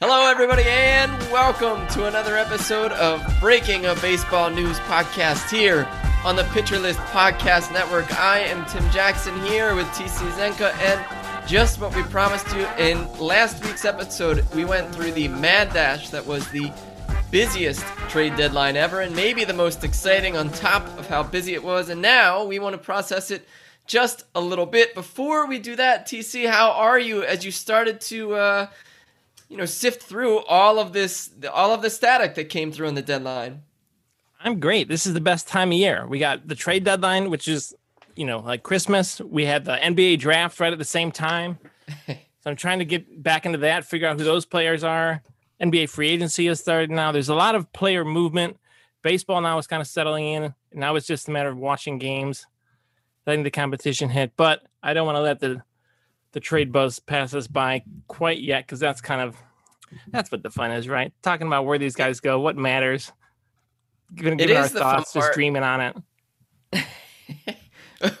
Hello, everybody, and welcome to another episode of Breaking a Baseball News podcast here on the Pitcher List Podcast Network. I am Tim Jackson here with TC Zencka, and just what we promised you in last week's episode, we went through the mad dash that was the busiest trade deadline ever, and maybe the most exciting on top of how busy it was. And now we want to process it just a little bit. Before we do that, TC, how are you as you started to? Uh, you know sift through all of this all of the static that came through on the deadline. I'm great. This is the best time of year. We got the trade deadline which is you know like christmas. We had the nba draft right at the same time. So i'm trying to get back into that figure out who those players are. Nba free agency has started now. There's a lot of player movement. Baseball now is kind of settling in. Now it's just a matter of watching games letting the competition hit. But i don't want to let the the trade buzz pass us by quite yet because that's kind of that's what the fun is, right? Talking about where these guys go, what matters. Gonna give our thoughts, just dreaming on it.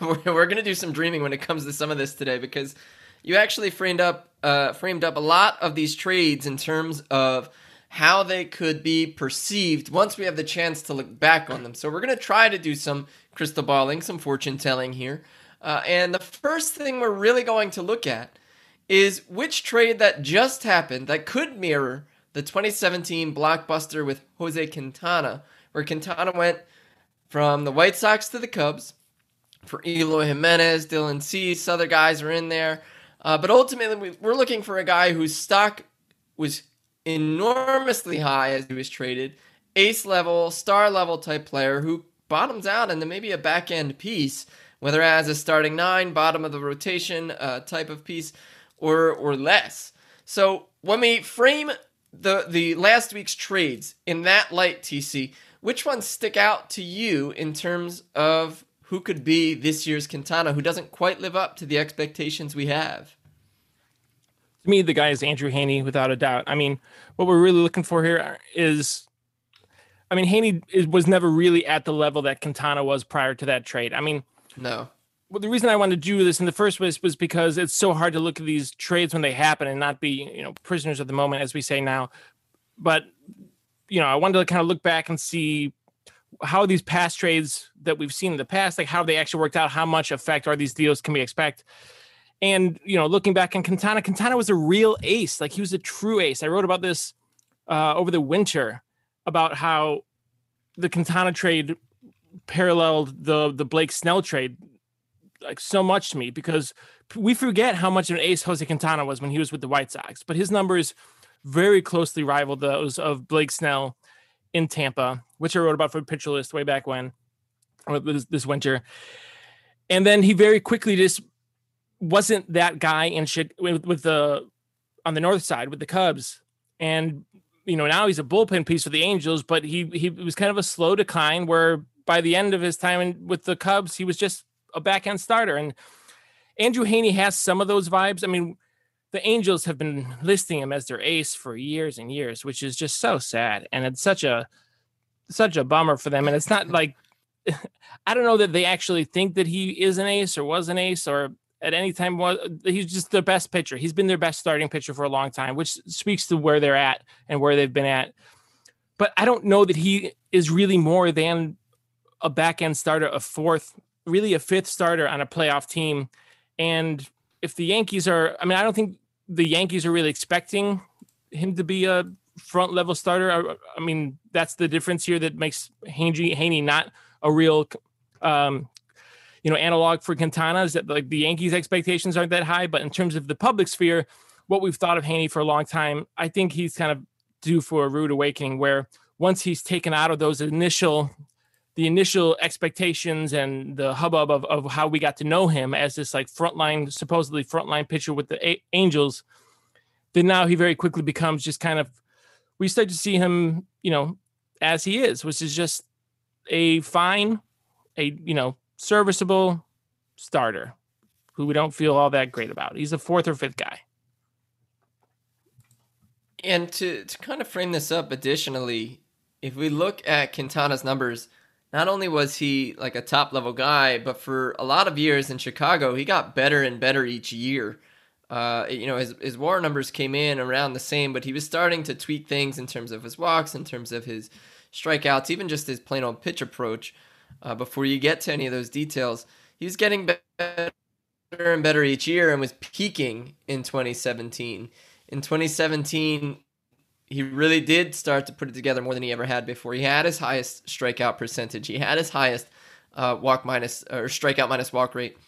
we're, gonna do some dreaming when it comes to some of this today because you actually framed up uh, framed up a lot of these trades in terms of how they could be perceived once we have the chance to look back on them. So we're gonna try to do some crystal balling, some fortune telling here. Uh, and the first thing we're really going to look at is which trade that just happened that could mirror the 2017 blockbuster with Jose Quintana, where Quintana went from the White Sox to the Cubs. For Eloy Jimenez, Dylan Cease, other guys are in there. Uh, but ultimately, we're looking for a guy whose stock was enormously high as he was traded, ace level, star level type player who bottoms out into maybe a back end piece whether as a starting nine, bottom of the rotation uh, type of piece, or or less. So when we frame the the last week's trades in that light, TC, which ones stick out to you in terms of who could be this year's Quintana, who doesn't quite live up to the expectations we have? To me, the guy is Andrew Heaney, without a doubt. I mean, what we're really looking for here is I mean, Heaney was never really at the level that Quintana was prior to that trade. I mean, no. Well, the reason I wanted to do this in the first place was because it's so hard to look at these trades when they happen and not be, you know, prisoners of the moment, as we say now. But, you know, I wanted to kind of look back and see how these past trades that we've seen in the past, like how they actually worked out, how much effect are these deals can we expect? And, you know, looking back on Quintana, Quintana was a real ace. Like he was a true ace. I wrote about this uh, over the winter about how the Quintana trade paralleled the the Blake Snell trade like so much to me because we forget how much of an ace Jose Quintana was when he was with the White Sox, but his numbers very closely rival those of Blake Snell in Tampa, which I wrote about for Pitcher List way back when, this, this winter. And then he very quickly just wasn't that guy shit with, with the on the north side with the Cubs, and you know now he's a bullpen piece for the Angels, but he he was kind of a slow decline where by the end of his time with the Cubs, he was just a back end starter. And Andrew Heaney has some of those vibes. I mean, the Angels have been listing him as their ace for years and years, which is just so sad. And it's such a such a bummer for them. And it's not like I don't know that they actually think that he is an ace or was an ace or at any time was he's just their best pitcher. He's been their best starting pitcher for a long time, which speaks to where they're at and where they've been at. But I don't know that he is really more than a back end starter, a fourth, really a fifth starter on a playoff team. And if the Yankees are, I mean, I don't think the Yankees are really expecting him to be a front level starter. I, I mean, that's the difference here that makes Heaney, Heaney not a real, um, you know, analog for Quintana is that like the Yankees' expectations aren't that high. But in terms of the public sphere, what we've thought of Heaney for a long time, I think he's kind of due for a rude awakening where once he's taken out of those initial the initial expectations and the hubbub of, of how we got to know him as this like frontline, supposedly frontline pitcher with the A- Angels, then now he very quickly becomes just kind of, we start to see him, you know, as he is, which is just a fine, a, you know, serviceable starter who we don't feel all that great about. He's a fourth or fifth guy. And to, to kind of frame this up additionally, if we look at Quintana's numbers, not only was he like a top level guy, but for a lot of years in Chicago, he got better and better each year. Uh, you know, his, his war numbers came in around the same, but he was starting to tweak things in terms of his walks, in terms of his strikeouts, even just his plain old pitch approach. Uh, before you get to any of those details, he was getting better and better each year and was peaking in 2017. In 2017, he really did start to put it together more than he ever had before. He had his highest strikeout percentage. He had his highest uh, walk minus or strikeout minus walk rate,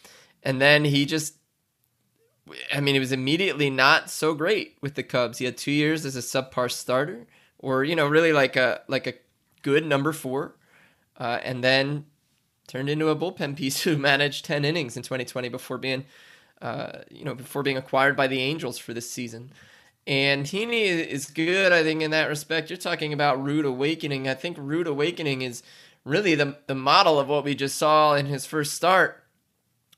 and then he just. I mean, it was immediately not so great with the Cubs. He had two years as a subpar starter, or you know, really like a like a good number four, uh, and then turned into a bullpen piece who managed ten innings in 2020 before being, uh, you know, before being acquired by the Angels for this season. And Heaney is good, I think, in that respect. You're talking about rude awakening. I think rude awakening is really the the model of what we just saw in his first start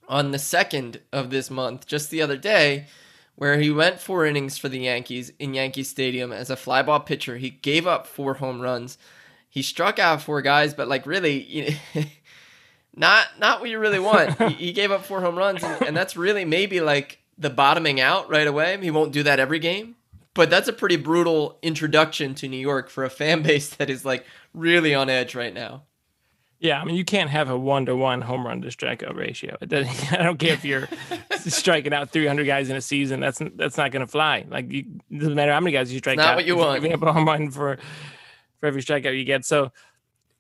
on the second of this month, just the other day, where he went four innings for the Yankees in Yankee Stadium as a flyball pitcher. He gave up four home runs. He struck out four guys, but like really, you know, not not what you really want. he, he, gave up four home runs, and, and that's really maybe like the bottoming out right away. He won't do that every game, but that's a pretty brutal introduction to New York for a fan base that is like really on edge right now. Yeah, I mean, you can't have a one to one home run to strikeout ratio. I don't care if you're striking out 300 guys in a season. That's that's not going to fly. Like, you, it doesn't matter how many guys you strike not out. what you want. Giving up a home run for for every strikeout you get. So,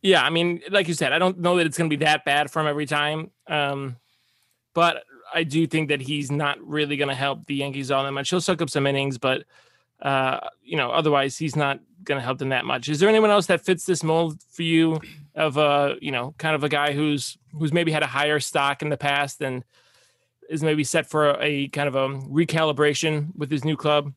yeah, I mean, like you said, I don't know that it's going to be that bad for him every time. Um, but I do think that he's not really going to help the Yankees all that much. He'll suck up some innings, but uh, you know, otherwise he's not going to help them that much. Is there anyone else that fits this mold for you of a, you know, kind of a guy who's who's maybe had a higher stock in the past and is maybe set for a, a kind of a recalibration with his new club?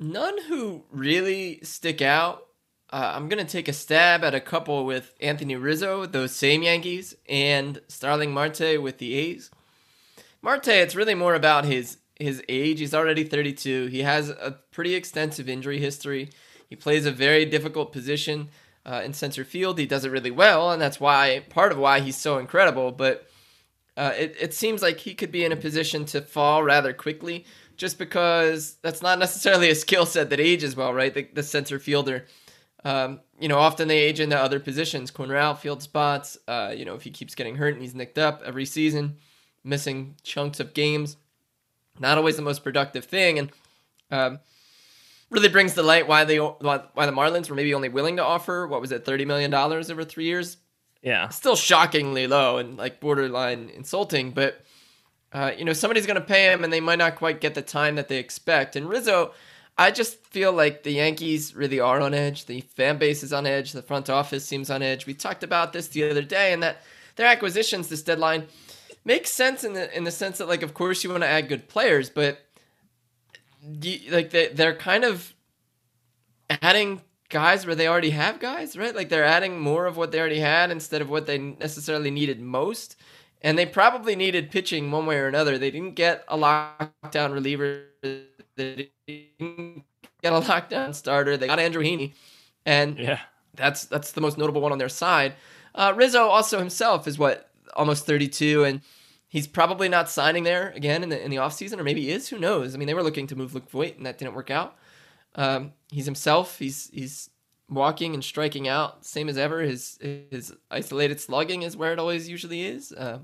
None who really stick out. Uh, I'm gonna take a stab at a couple with Anthony Rizzo, those same Yankees, and Starling Marte with the A's. Marte, it's really more about his his age. He's already 32. He has a pretty extensive injury history. He plays a very difficult position uh, in center field. He does it really well, and that's why part of why he's so incredible. But uh, it, it seems like he could be in a position to fall rather quickly just because that's not necessarily a skill set that ages well, right? The, the center fielder. Um, you know, often they age into other positions, corner outfield spots. Uh, you know, if he keeps getting hurt and he's nicked up every season, missing chunks of games, not always the most productive thing, and um, really brings to light why they why the Marlins were maybe only willing to offer what was it thirty million dollars over three years. Yeah, still shockingly low and like borderline insulting, but. Uh, you know, somebody's going to pay him and they might not quite get the time that they expect. And Rizzo, I just feel like the Yankees really are on edge. The fan base is on edge. The front office seems on edge. We talked about this the other day, and that their acquisitions this deadline makes sense in the in the sense that like of course you want to add good players, but you, like they they're kind of adding guys where they already have guys, right? Like they're adding more of what they already had instead of what they necessarily needed most. And they probably needed pitching one way or another. They didn't get a lockdown reliever. They didn't get a lockdown starter. They got Andrew Heaney, and yeah, that's that's the most notable one on their side. Uh, Rizzo also himself is what almost 32, and he's probably not signing there again in the in the offseason, or maybe he is. Who knows? I mean, they were looking to move Luke Voit, and that didn't work out. Um, he's himself. He's he's walking and striking out, same as ever. His his isolated slugging is where it always usually is. Uh,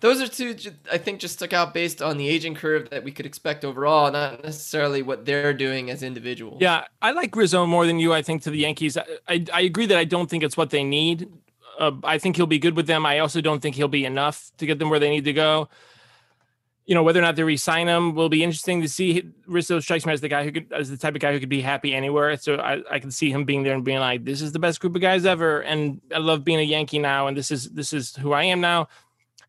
those are two I think just stuck out based on the aging curve that we could expect overall, not necessarily what they're doing as individuals. Yeah, I like Rizzo more than you. I think to the Yankees, I, I, I agree that I don't think it's what they need. Uh, I think he'll be good with them. I also don't think he'll be enough to get them where they need to go. You know, whether or not they resign him will be interesting to see. Rizzo strikes me as the guy who could, as the type of guy who could be happy anywhere. So I, I can see him being there and being like, "This is the best group of guys ever," and I love being a Yankee now, and this is this is who I am now.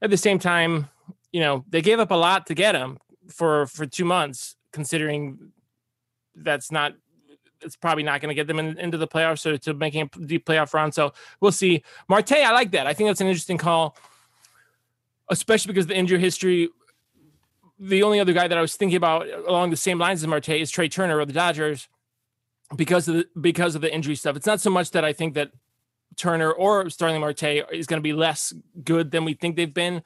At the same time, you know, they gave up a lot to get him for for two months, considering that's not it's probably not going to get them in, into the playoffs or to making a deep playoff run. So we'll see. Marte, I like that. I think that's an interesting call, especially because the injury history. The only other guy that I was thinking about along the same lines as Marte is Trea Turner of the Dodgers because of the because of the injury stuff. It's not so much that I think that Turner or Starling Marte is going to be less good than we think they've been,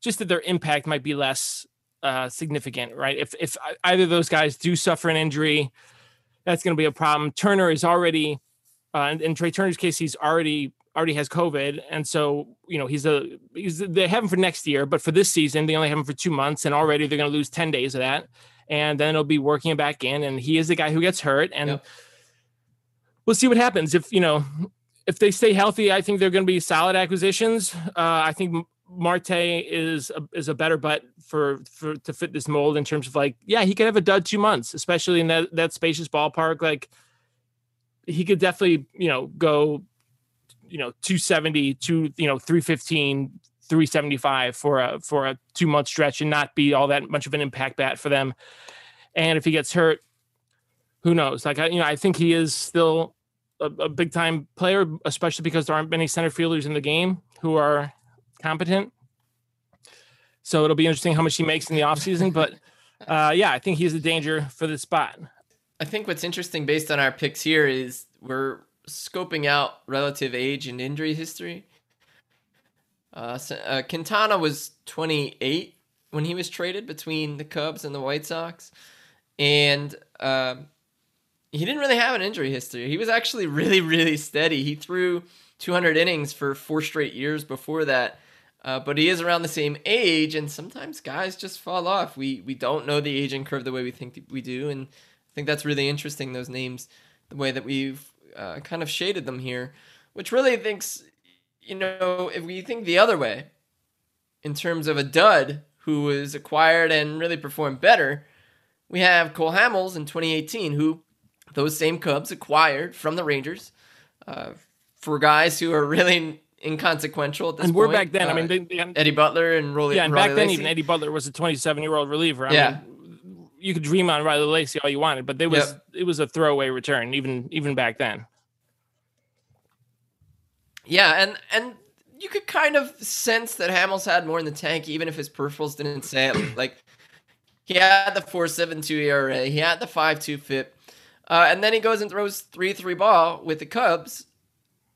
just that their impact might be less uh, significant, right? If if either of those guys do suffer an injury, that's going to be a problem. Turner is already, uh, in, in Trea Turner's case, he's already already has COVID, and so you know he's a he's they have him for next year, but for this season they only have him for two months, and already they're going to lose ten days of that, and then it'll be working back in, and he is the guy who gets hurt, and yep. we'll see what happens if you know if they stay healthy. I think they're going to be solid acquisitions. Uh, I think Marte is a, is a better bet for for to fit this mold in terms of like yeah he could have a dud two months, especially in that that spacious ballpark like. He could definitely, you know, go you know 270 to you know 315 375 for a for a two month stretch and not be all that much of an impact bat for them and if he gets hurt who knows like I, you know i think he is still a, a big time player especially because there aren't many center fielders in the game who are competent so it'll be interesting how much he makes in the offseason but uh, yeah i think he's a danger for the spot i think what's interesting based on our picks here is we're scoping out relative age and injury history. Uh, uh, Quintana was 28 when he was traded between the Cubs and the White Sox, and uh, he didn't really have an injury history. He was actually really, really steady. He threw 200 innings for four straight years before that. Uh, but he is around the same age, and sometimes guys just fall off. We we don't know the aging curve the way we think we do, and I think that's really interesting. Those names, the way that we've uh, kind of shaded them here, which really thinks, you know, if we think the other way, in terms of a dud who was acquired and really performed better, we have Cole Hamels in 2018, who those same Cubs acquired from the Rangers uh, for guys who are really inconsequential at this and we're point. back then. Uh, I mean, they, they, Eddie Butler and Rollie. Yeah, and back then, even Eddie Butler was a 27 year old reliever. I yeah. Mean, you could dream on Rollie Lacy all you wanted, but there was Yep. it was a throwaway return even even back then. Yeah, and and you could kind of sense that Hamels had more in the tank, even if his peripherals didn't say it. Like he had the four seven two ERA, he had the five two FIP, uh, and then he goes and throws three three ball with the Cubs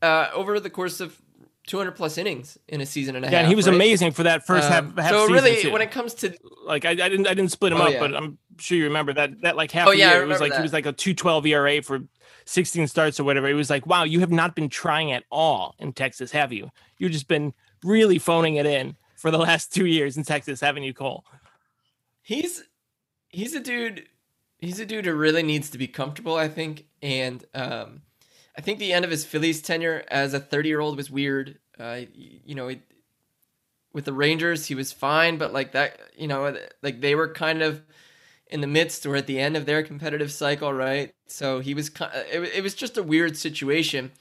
uh, over the course of 200 plus innings in a season and a Yeah, half. and he was right? amazing for that first Um, half. half so season, really, too. when it comes to like I, I didn't I didn't split him Oh, up, yeah. but I'm sure you remember that that like half Oh, a yeah, year it was like that. he was like a 212 ERA for 16 starts or whatever. It was like, wow, you have not been trying at all in Texas, have you? You've just been really phoning it in for the last two years in Texas, haven't you, Cole? he's he's a dude he's a dude who really needs to be comfortable i think and um i think the end of his phillies tenure as a 30 year old was weird. Uh you know it, with the rangers he was fine but like that you know like they were kind of in the midst or at the end of their competitive cycle right? So he was it, it was just a weird situation.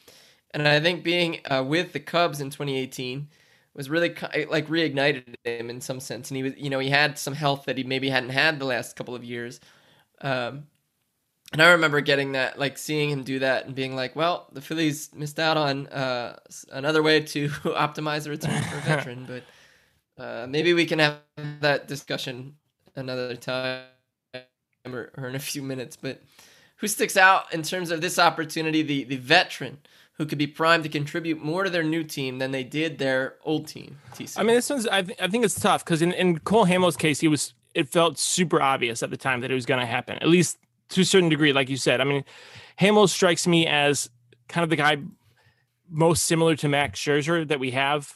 And i think being uh, with the cubs in 2018 was really like reignited him in some sense. And he was you know he had some health that he maybe hadn't had the last couple of years. Um and I remember getting that, like seeing him do that and being like, well, the Phillies missed out on uh, another way to optimize a return for a veteran, but uh, maybe we can have that discussion another time or, or in a few minutes. But who sticks out in terms of this opportunity? The, the veteran who could be primed to contribute more to their new team than they did their old team. TC. I mean, this one's I, th- I think it's tough because in, in Cole Hamels' case, he was it felt super obvious at the time that it was going to happen, at least to a certain degree, like you said. I mean, Hamels strikes me as kind of the guy most similar to Max Scherzer that we have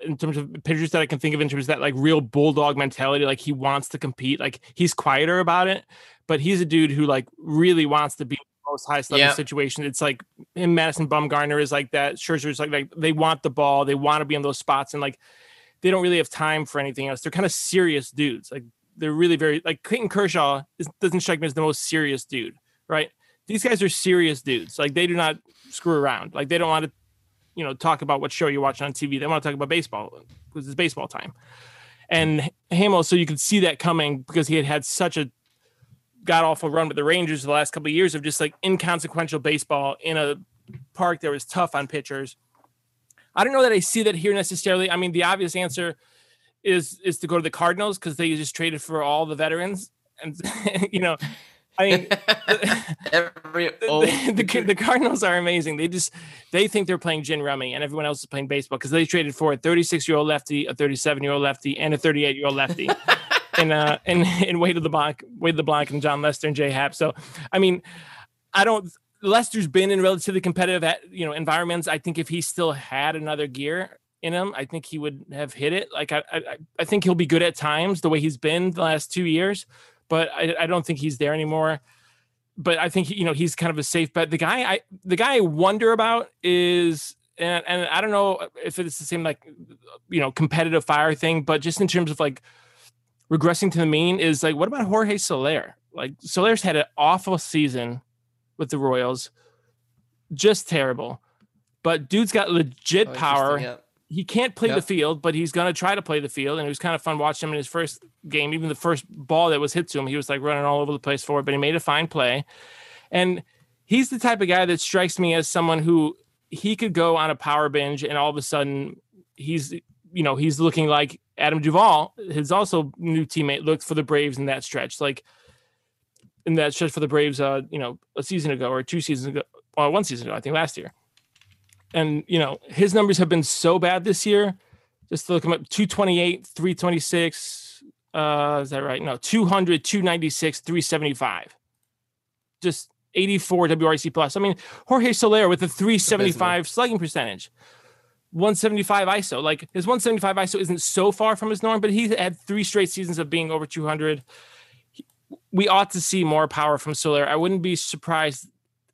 in terms of pitchers that I can think of in terms of that like real bulldog mentality. Like he wants to compete. Like he's quieter about it, but he's a dude who like really wants to be in the most highest level Yeah. situation. It's like in Madison Bumgarner is like that. Scherzer's like like they want the ball, they want to be in those spots, and like they don't really have time for anything else. They're kind of serious dudes. Like they're really very like Clayton Kershaw is, doesn't strike me as the most serious dude, right? These guys are serious dudes. Like they do not screw around. Like they don't want to, you know, talk about what show you're watching on TV. They want to talk about baseball because it's baseball time. And Hamels, so you could see that coming because he had had such a god awful run with the Rangers the last couple of years of just like inconsequential baseball in a park that was tough on pitchers. I don't know that I see that here necessarily. I mean, the obvious answer is is to go to the Cardinals because they just traded for all the veterans, and you know, I mean, Every the, old the, the Cardinals are amazing. They just they think they're playing gin rummy, and everyone else is playing baseball because they traded for a 36 year old lefty, a 37 year old lefty, and a 38 year old lefty. and uh and and Wade LeBlanc, Wade LeBlanc, and Jon Lester and Jay Happ. So, I mean, I don't. Lester's been in relatively competitive, at, you know, environments. I think if he still had another gear in him, I think he would have hit it. Like I, I, I think he'll be good at times the way he's been the last two years, but I, I don't think he's there anymore. But I think you know he's kind of a safe bet. The guy I, the guy I wonder about is and and I don't know if it's the same like you know competitive fire thing, but just in terms of like regressing to the mean is like what about Jorge Soler? Like Soler's had an awful season with the Royals, just terrible. But dude's got legit oh, power. Yeah. He can't play yep. the field, but he's gonna try to play the field. And it was kind of fun watching him in his first game. Even the first ball that was hit to him, he was like running all over the place for it, but he made a fine play. And he's the type of guy that strikes me as someone who he could go on a power binge and all of a sudden he's you know he's looking like Adam Duvall, his also new teammate, looked for the Braves in that stretch, like in that stretch for the Braves, uh, you know, a season ago or two seasons ago, or one season ago, I think last year. And you know, his numbers have been so bad this year. Just to look him up, 228, 326. Uh, is that right? No, 200, 296, 375. Just 84 WRC plus. I mean, Jorge Soler with a 375 slugging percentage, 175 ISO. Like his 175 ISO isn't so far from his norm, but he had three straight seasons of being over 200. We ought to see more power from Soler. I wouldn't be surprised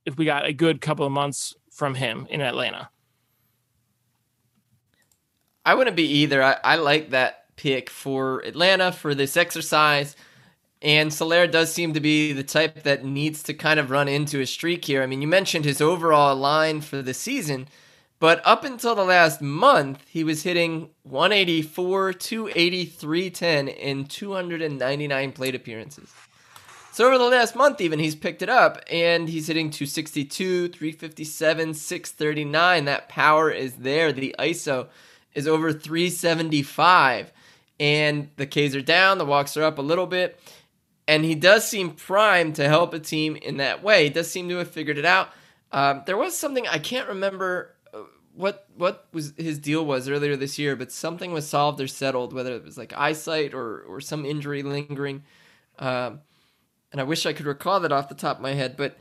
if we got a good couple of months from him in Atlanta. I wouldn't be either. I, I like that pick for Atlanta for this exercise. And Soler does seem to be the type that needs to kind of run into a streak here. I mean, you mentioned his overall line for the season, but up until the last month, he was hitting 184, 280, 310 in 299 plate appearances. So over the last month, even he's picked it up and he's hitting 262, 357, 639. That power is there. The ISO is over 375, and the Ks are down, the walks are up a little bit and he does seem primed to help a team in that way. He does seem to have figured it out. Um, there was something I can't remember uh, what what was his deal was earlier this year, but something was solved or settled, whether it was like eyesight or or some injury lingering. Um, and I wish I could recall that off the top of my head, but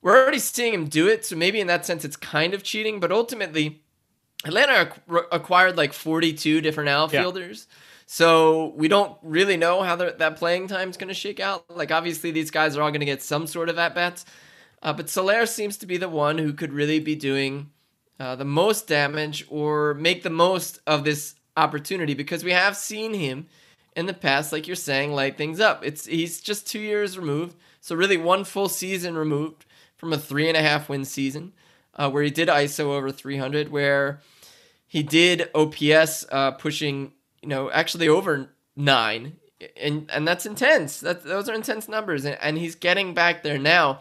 we're already seeing him do it. So maybe in that sense, it's kind of cheating. But ultimately, Atlanta acquired like 42 different outfielders. Yeah. So we don't really know how that playing time is going to shake out. Like obviously these guys are all going to get some sort of at bats, uh, but Soler seems to be the one who could really be doing uh, the most damage or make the most of this opportunity because we have seen him in the past, like you're saying, light things up. It's he's just two years removed, so really one full season removed from a three and a half win season, uh, where he did ISO over 300, where he did OPS uh, pushing you know, actually over nine, and and that's intense. That those are intense numbers, and, and he's getting back there now.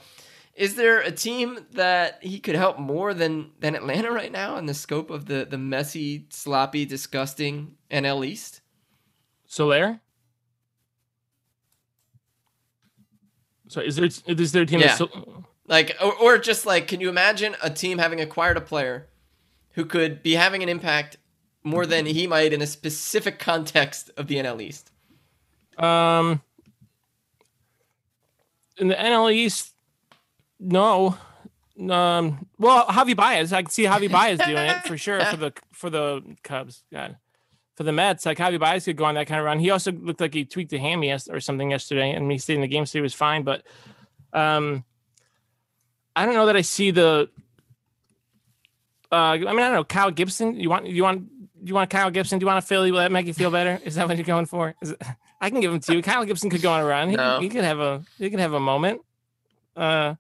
Is there a team that he could help more than than Atlanta right now in the scope of the the messy, sloppy, disgusting NL East? Soler. So is there is there a team? Yeah. So- like or, or just like, can you imagine a team having acquired a player who could be having an impact more than he might in a specific context of the NL East? Um, in the NL East, no. Um, well, Javi Baez, I can see Javi Baez doing it for sure for the for the Cubs. God, for the Mets, like Javi Baez could go on that kind of run. He also looked like he tweaked a hammy or something yesterday, and he stayed in the game, so he was fine. But um, I don't know that I see the. Uh, I mean, I don't know. Kyle Gibson. You want you want you want Kyle Gibson? Do you want a Philly? Will that make you feel better? Is that what you're going for? It, I can give him to you. Kyle Gibson could go on a run. He, no. he could have a he could have a moment. Uh,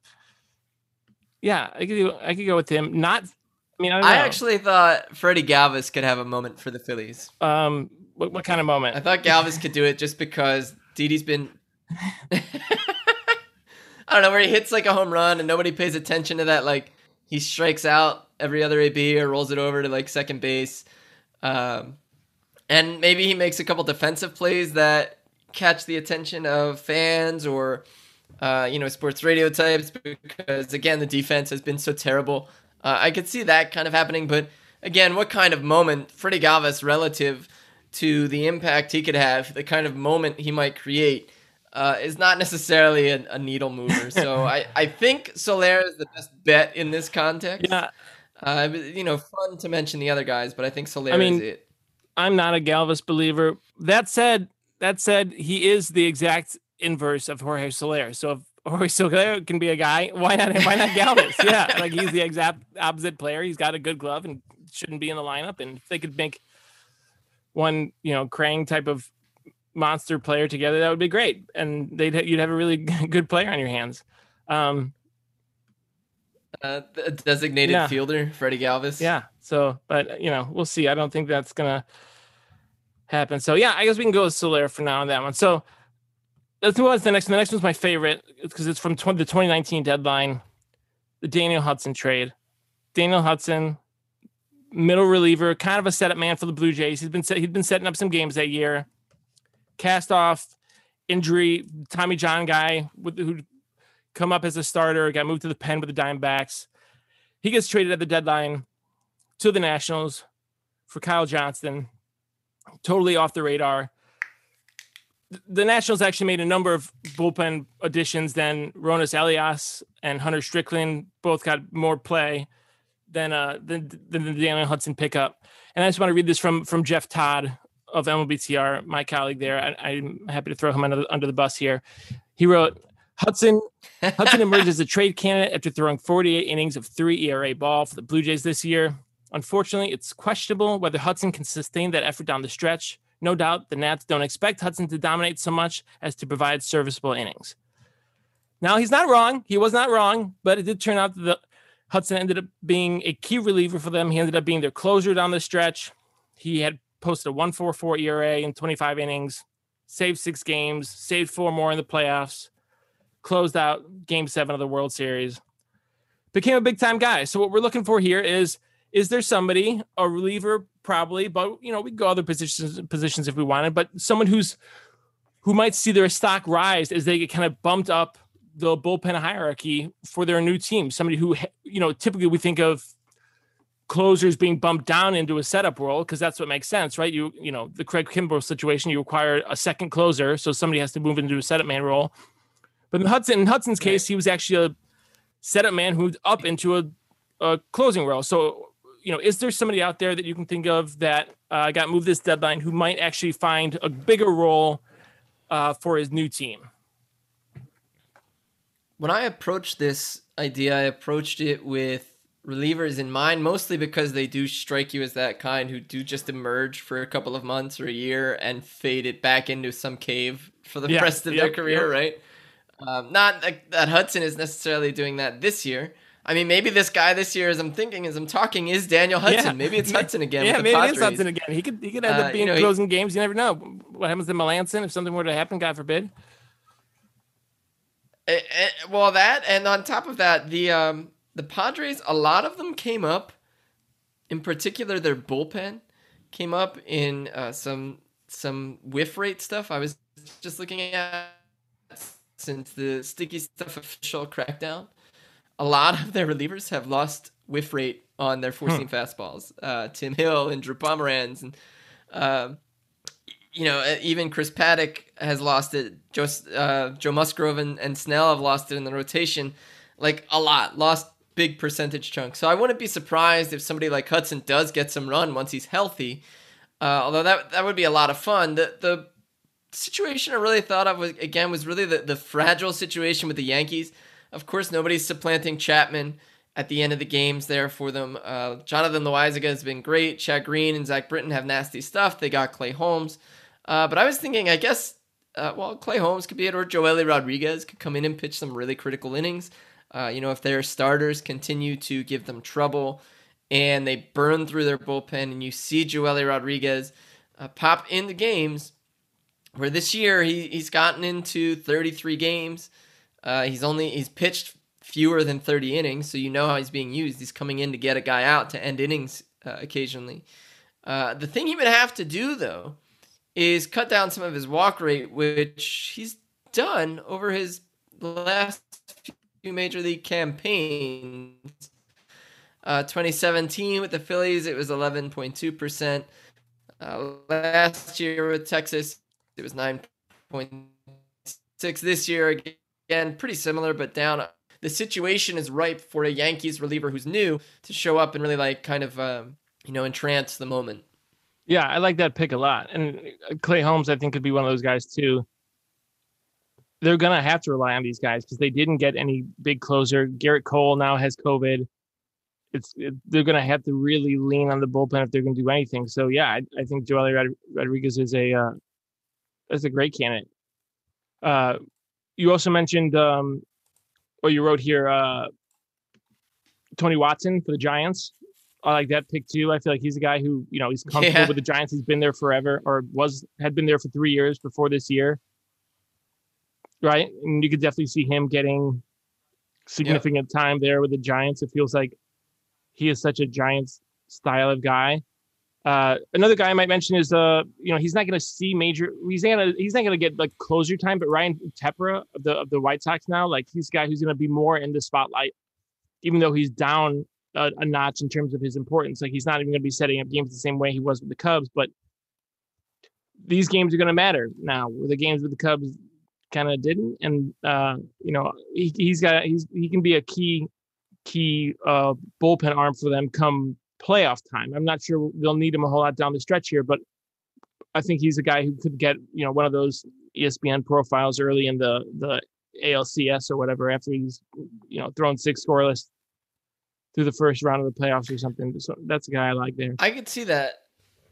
yeah, I could I could go with him. Not, mean, I, I actually thought Freddie Galvis could have a moment for the Phillies. Um, what, what kind of moment? I thought Galvis could do it just because Didi's been. I don't know where he hits like a home run and nobody pays attention to that. Like he strikes out every other AB or rolls it over to like second base. Um, and maybe he makes a couple defensive plays that catch the attention of fans or uh, you know sports radio types because again the defense has been so terrible. Uh, I could see that kind of happening, but again, what kind of moment Freddie Galvis relative to the impact he could have, the kind of moment he might create, uh, is not necessarily a, a needle mover. So I, I think Soler is the best bet in this context. Yeah. Uh, you know, fun to mention the other guys, but I think Soler I mean, is it. I'm not a Galvis believer. That said, that said, he is the exact inverse of Jorge Soler. So if Jorge Soler can be a guy, why not? Why not Galvis? yeah, like he's the exact opposite player. He's got a good glove and shouldn't be in the lineup. And if they could make one, you know, Krang type of monster player together, that would be great. And they'd you'd have a really good player on your hands. Um, uh, designated Yeah. fielder, Freddie Galvis. Yeah. So, but you know, we'll see. I don't think that's gonna happen. So yeah, I guess we can go with Soler for now on that one. So move on to the next. The next one's my favorite because it's from 20, the 2019 deadline, the Daniel Hudson trade. Daniel Hudson, middle reliever, kind of a setup man for the Blue Jays. He's been set, he's been setting up some games that year. Cast off injury, Tommy John guy with who come up as a starter, got moved to the pen with the Diamondbacks. He gets traded at the deadline to the Nationals for Kyle Johnston. Totally off the radar. The Nationals actually made a number of bullpen additions than Roenis Elias and Hunter Strickland. Both got more play than uh than, than the Daniel Hudson pickup. And I just want to read this from from Jeff Todd of MLBTR, my colleague there. I, I'm happy to throw him under the, under the bus here. He wrote Hudson Hudson emerged as a trade candidate after throwing 48 innings of three ERA ball for the Blue Jays this year. Unfortunately, it's questionable whether Hudson can sustain that effort down the stretch. No doubt the Nats don't expect Hudson to dominate so much as to provide serviceable innings. Now, he's not wrong. He was not wrong, but it did turn out that the, Hudson ended up being a key reliever for them. He ended up being their closer down the stretch. He had posted a 144 ERA in 25 innings, saved six games, saved four more in the playoffs closed out game seven of the World Series, became a big time guy. So what we're looking for here is is there somebody, a reliever probably, but you know, we go other positions positions if we wanted, but someone who's who might see their stock rise as they get kind of bumped up the bullpen hierarchy for their new team. Somebody who you know, typically we think of closers being bumped down into a setup role because that's what makes sense, right? You you know, the Craig Kimbrel situation, you require a second closer, so somebody has to move into a setup man role. But in Hudson, in Hudson's case, he was actually a setup man who moved up into a, a closing role. So, you know, is there somebody out there that you can think of that uh, got moved this deadline who might actually find a bigger role uh, for his new team? When I approached this idea, I approached it with relievers in mind, mostly because they do strike you as that kind who do just emerge for a couple of months or a year and fade it back into some cave for the Yeah, rest of yep, their career, yep. right? Um, not like that Hudson is necessarily doing that this year. I mean, maybe this guy this year, as I'm thinking, as I'm talking, is Daniel Hudson. Yeah. Maybe it's Hudson again. yeah, maybe it's Padres. Hudson again. He could he could end Uh, up you being know, he- closing games. You never know what happens to Melancon if something were to happen. God forbid. Eh, eh, well, that and on top of that, the um, the Padres, a lot of them came up. In particular, their bullpen came up in uh, some some whiff rate stuff. I was just looking at since the sticky stuff official crackdown. A lot of their relievers have lost whiff rate on their four seam fastballs. Uh, Tim Hill and Drew Pomeranz and. um you know, uh, even Chris Paddack has lost it. Joe, uh, Joe Musgrove and, and Snell have lost it in the rotation, like a lot, lost big percentage chunks. So I wouldn't be surprised if somebody like Hudson does get some run once he's healthy. Uh, although that that would be a lot of fun. The the situation I really thought of was again was really the, the fragile situation with the Yankees. Of course, nobody's supplanting Chapman at the end of the games there for them. Uh, Jonathan Loaisiga has been great. Chad Green and Zach Britton have nasty stuff. They got Clay Holmes. Uh, but I was thinking, I guess, uh, well, Clay Holmes could be it, or Joely Rodriguez could come in and pitch some really critical innings. Uh, you know, if their starters continue to give them trouble and they burn through their bullpen, and you see Joely Rodriguez uh, pop into games where this year he, he's gotten into 33 games. Uh, he's only he's pitched fewer than 30 innings, so you know how he's being used. He's coming in to get a guy out to end innings uh, occasionally. Uh, the thing he would have to do though is cut down some of his walk rate, which he's done over his last few major league campaigns. Uh, 2017 with the Phillies, it was 11.2%. Uh, last year with Texas, it was 9.6. This year, again, pretty similar, but down. The situation is ripe for a Yankees reliever who's new to show up and really like kind of um, you know entrance the moment. Yeah, I like that pick a lot. And uh, Clay Holmes, I think, could be one of those guys too. They're gonna have to rely on these guys because they didn't get any big closer. Gerrit Cole now has COVID. It's it, they're gonna have to really lean on the bullpen if they're gonna do anything. So yeah, I, I think Joely Rod- Rodriguez is a uh, is a great candidate. Uh, you also mentioned, um, or you wrote here, uh, Tony Watson for the Giants. I like that pick too. I feel like he's a guy who, you know, he's comfortable yeah. with the Giants. He's been there forever, or was had been there for three years before this year, right? And you could definitely see him getting significant time there with the Giants. It feels like he is such a Giants style of guy. Uh, another guy I might mention is uh, you know, he's not going to see major. He's not gonna he's not going to get like closure time. But Ryan Tepera of the of the White Sox now, like he's a guy who's going to be more in the spotlight, even though he's down a, a, notch in terms of his importance. Like he's not even going to be setting up games the same way he was with the Cubs. But these games are going to matter now. The games with the Cubs kind of didn't, and uh, you know, he, he's got he's he can be a key key uh, bullpen arm for them come playoff time. I'm not sure they'll need him a whole lot down the stretch here, but I think he's a guy who could get you know one of those ESPN profiles early in the the ALCS or whatever after he's you know thrown six scoreless through the first round of the playoffs or something. So that's a guy I like there. I could see that.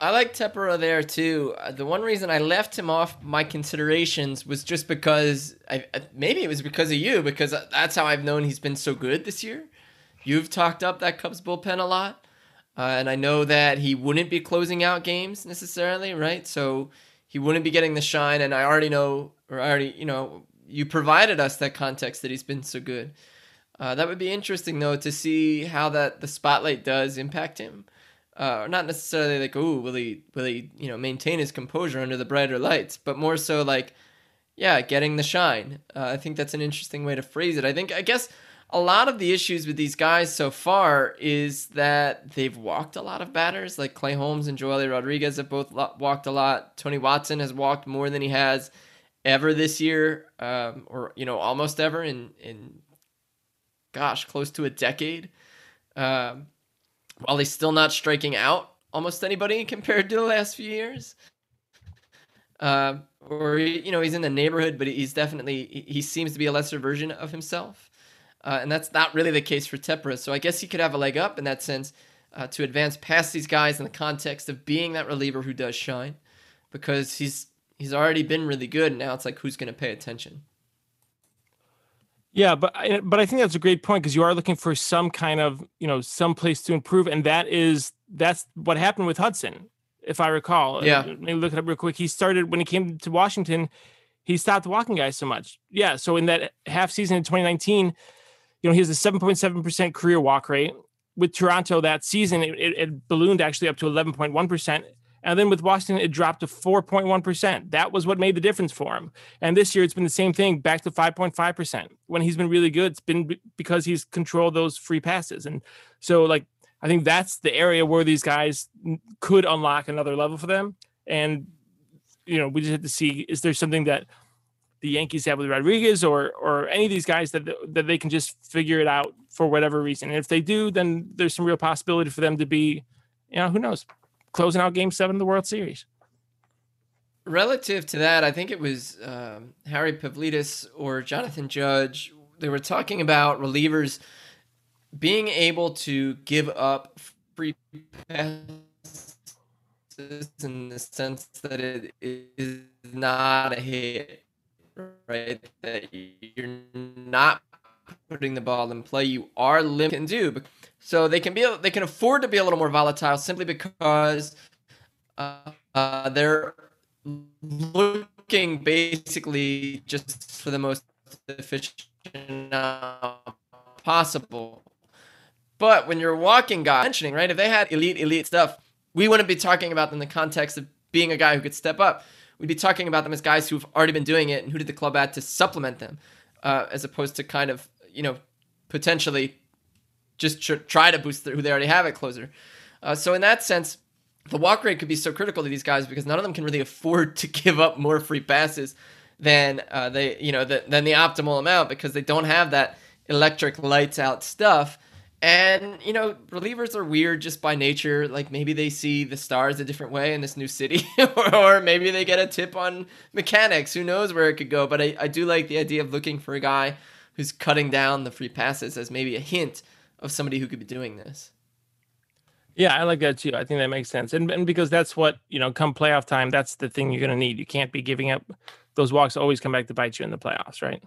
I like Tepera there too. Uh, the one reason I left him off my considerations was just because I maybe it was because of you because that's how I've known he's been so good this year. You've talked up that Cubs bullpen a lot. Uh, and I know that he wouldn't be closing out games necessarily, right? So he wouldn't be getting the shine. And I already know, or I already, you know, you provided us that context that he's been so good. Uh, that would be interesting though to see how that the spotlight does impact him. Uh, not necessarily like, oh, will he will he you know maintain his composure under the brighter lights, but more so like, yeah, getting the shine. Uh, I think that's an interesting way to phrase it. I think I guess a lot of the issues with these guys so far is that they've walked a lot of batters. Like Clay Holmes and Joely Rodriguez have both walked a lot. Tony Watson has walked more than he has ever this year, um, or you know, almost ever in in gosh, close to a decade. Um, while he's still not striking out almost anybody compared to the last few years. Uh, or you know, he's in the neighborhood, but he's definitely he seems to be a lesser version of himself. Uh, and that's not really the case for Tepera. So I guess he could have a leg up in that sense uh, to advance past these guys in the context of being that reliever who does shine, because he's he's already been really good. And now it's like who's going to pay attention. Yeah, but but I think that's a great point because you are looking for some kind of you know some place to improve, and that is that's what happened with Hudson, if I recall. Yeah, maybe look it up real quick. He started when he came to Washington, he stopped walking guys so much. Yeah, so in that half season in 2019 you know, he has a 7.7% career walk rate. With Toronto that season, it, it, ballooned actually up to 11.1%. And then with Washington, it dropped to 4.1%. That was what made the difference for him. And this year, it's been the same thing, back to 5.5%. When he's been really good, it's been because he's controlled those free passes. And so, like, I think that's the area where these guys could unlock another level for them. And, you know, we just have to see is there something that the Yankees have with Rodriguez or or any of these guys that that they can just figure it out for whatever reason. And if they do, then there's some real possibility for them to be, you know, who knows, closing out Game Seven of the World Series. Relative to that, I think it was um, Harry Pavlidis or Jonathan Judge. They were talking about relievers being able to give up free passes in the sense that it is not a hit right? That you're not putting the ball in play. You are limited can do. So they can be they can afford to be a little more volatile simply because uh, uh, they're looking basically just for the most efficient uh, possible. But when you're walking guy mentioning, right, if they had elite, elite stuff, we wouldn't be talking about them in the context of being a guy who could step up we'd be talking about them as guys who've already been doing it and who did the club add to supplement them, uh, as opposed to kind of you know potentially just tr- try to boost who they already have at closer. Uh, so in that sense, the walk rate could be so critical to these guys because none of them can really afford to give up more free passes than uh, they you know the, than the optimal amount because they don't have that electric lights out stuff. And you know, relievers are weird just by nature. Like maybe they see the stars a different way in this new city, or, maybe they get a tip on mechanics. Who knows where it could go? But I, I do like the idea of looking for a guy who's cutting down the free passes as maybe a hint of somebody who could be doing this. Yeah, I like that too. I think that makes sense. And, and because that's what, you know, come playoff time, that's the thing you're going to need. You can't be giving up those walks always come back to bite you in the playoffs, right?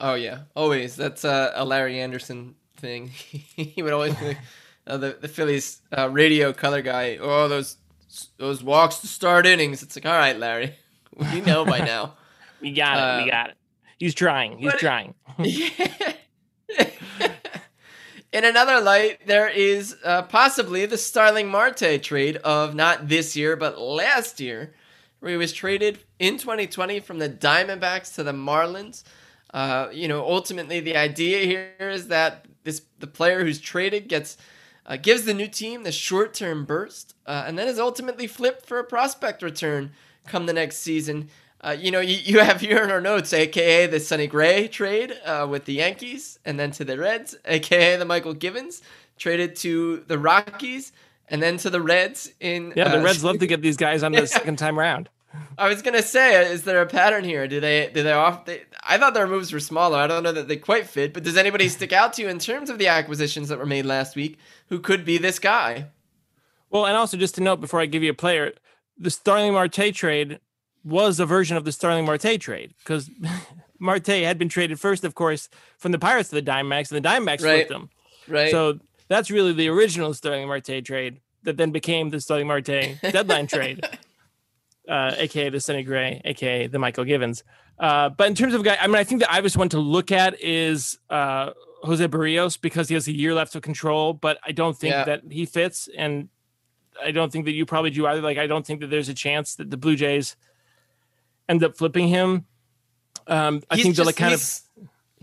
Oh yeah, always. That's uh, a Larry Andersen thing. he would always be uh, the the Phillies uh, radio color guy. Oh, those those walks to start innings. It's like, all right, Larry, we know by now. we got it. we uh, got it. He's trying. He's trying. In another light, there is uh, possibly the Starling Marte trade of not this year, but last year, where he was traded in 2020 from the Diamondbacks to the Marlins. Uh, you know, ultimately, the idea here is that this the player who's traded gets uh, gives the new team the short term burst, uh, and then is ultimately flipped for a prospect return come the next season. Uh, you know, you, you have here in our notes, aka the Sonny Gray trade uh, with the Yankees, and then to the Reds, aka the Mychal Givens traded to the Rockies, and then to the Reds. In yeah, the Reds love to get these guys on the second time round. I was gonna say, is there a pattern here? Do they do they off? They, I thought their moves were smaller. I don't know that they quite fit. But does anybody stick out to you in terms of the acquisitions that were made last week? Who could be this guy? Well, and also just to note before I give you a player, the Starling Marte trade was a version of the Starling Marte trade because Marte had been traded first, of course, from the Pirates to the Diamondbacks, and the Diamondbacks right. flipped him. Right. So that's really the original Starling Marte trade that then became the Starling Marte deadline trade, uh, aka the Sonny Gray, aka the Mychal Givens. Uh, but in terms of guy, I mean, I think the obvious one to look at is uh, Jose Berrios because he has a year left of control, but I don't think yeah. that he fits, and I don't think that you probably do either. Like, I don't think that there's a chance that the Blue Jays end up flipping him. Um, I he's think they're like kind of.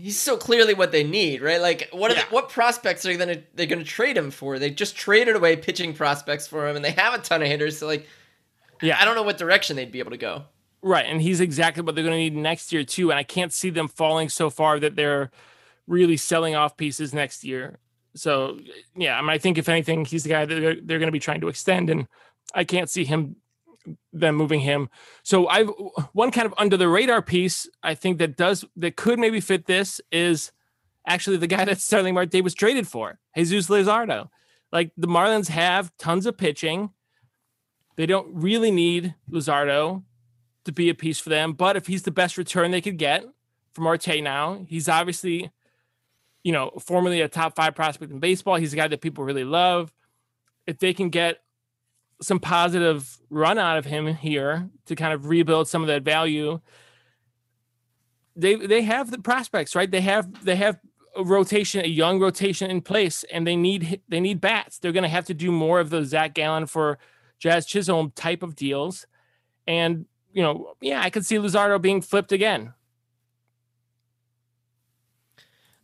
He's so clearly what they need, right? Like, what yeah. they, what prospects are they gonna they're gonna trade him for? They just traded away pitching prospects for him, and they have a ton of hitters. So, like, yeah, I don't know what direction they'd be able to go. Right, and he's exactly what they're going to need next year too. And I can't see them falling so far that they're really selling off pieces next year. So yeah, I mean, I think if anything, he's the guy that they're, they're going to be trying to extend, and I can't see him them moving him. So I've one kind of under the radar piece I think that does that could maybe fit this is actually the guy that Starling Marte was traded for, Jesus Luzardo. Like the Marlins have tons of pitching. They don't really need Luzardo to be a piece for them, but if he's the best return they could get from Marte now, he's obviously, you know, formerly a top five prospect in baseball. He's a guy that people really love. If they can get some positive run out of him here to kind of rebuild some of that value. They they have the prospects, right? They have they have a rotation, a young rotation in place, and they need they need bats. They're going to have to do more of those Zach Gallen for Jazz Chisholm type of deals, and you know, yeah, I could see Luzardo being flipped again.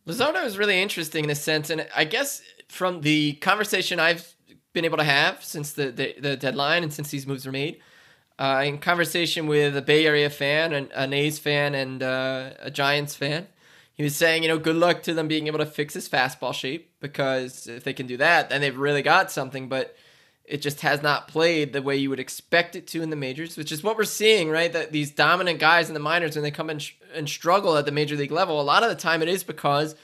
Luzardo is really interesting in a sense, and I guess from the conversation I've been able to have since the, the, the deadline and since these moves were made. Uh, in conversation with a Bay Area fan, an, an A's fan, and uh, a Giants fan, he was saying, you know, good luck to them being able to fix his fastball shape because if they can do that, then they've really got something. But it just has not played the way you would expect it to in the majors, which is what we're seeing, right? That these dominant guys in the minors, when they come and, and struggle at the major league level, a lot of the time it is because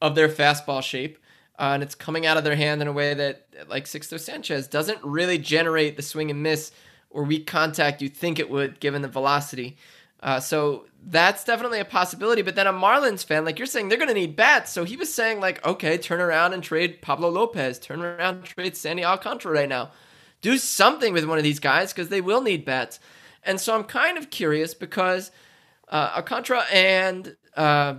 of their fastball shape uh, and it's coming out of their hand in a way that, like Sixto Sanchez, doesn't really generate the swing and miss or weak contact you think it would, given the velocity. Uh, so that's definitely a possibility. But then a Marlins fan, like you're saying, they're going to need bats. So he was saying, like, okay, turn around and trade Pablo Lopez, turn around and trade Sandy Alcantara right now. Do something with one of these guys because they will need bats. And so I'm kind of curious because uh, Alcantara and uh,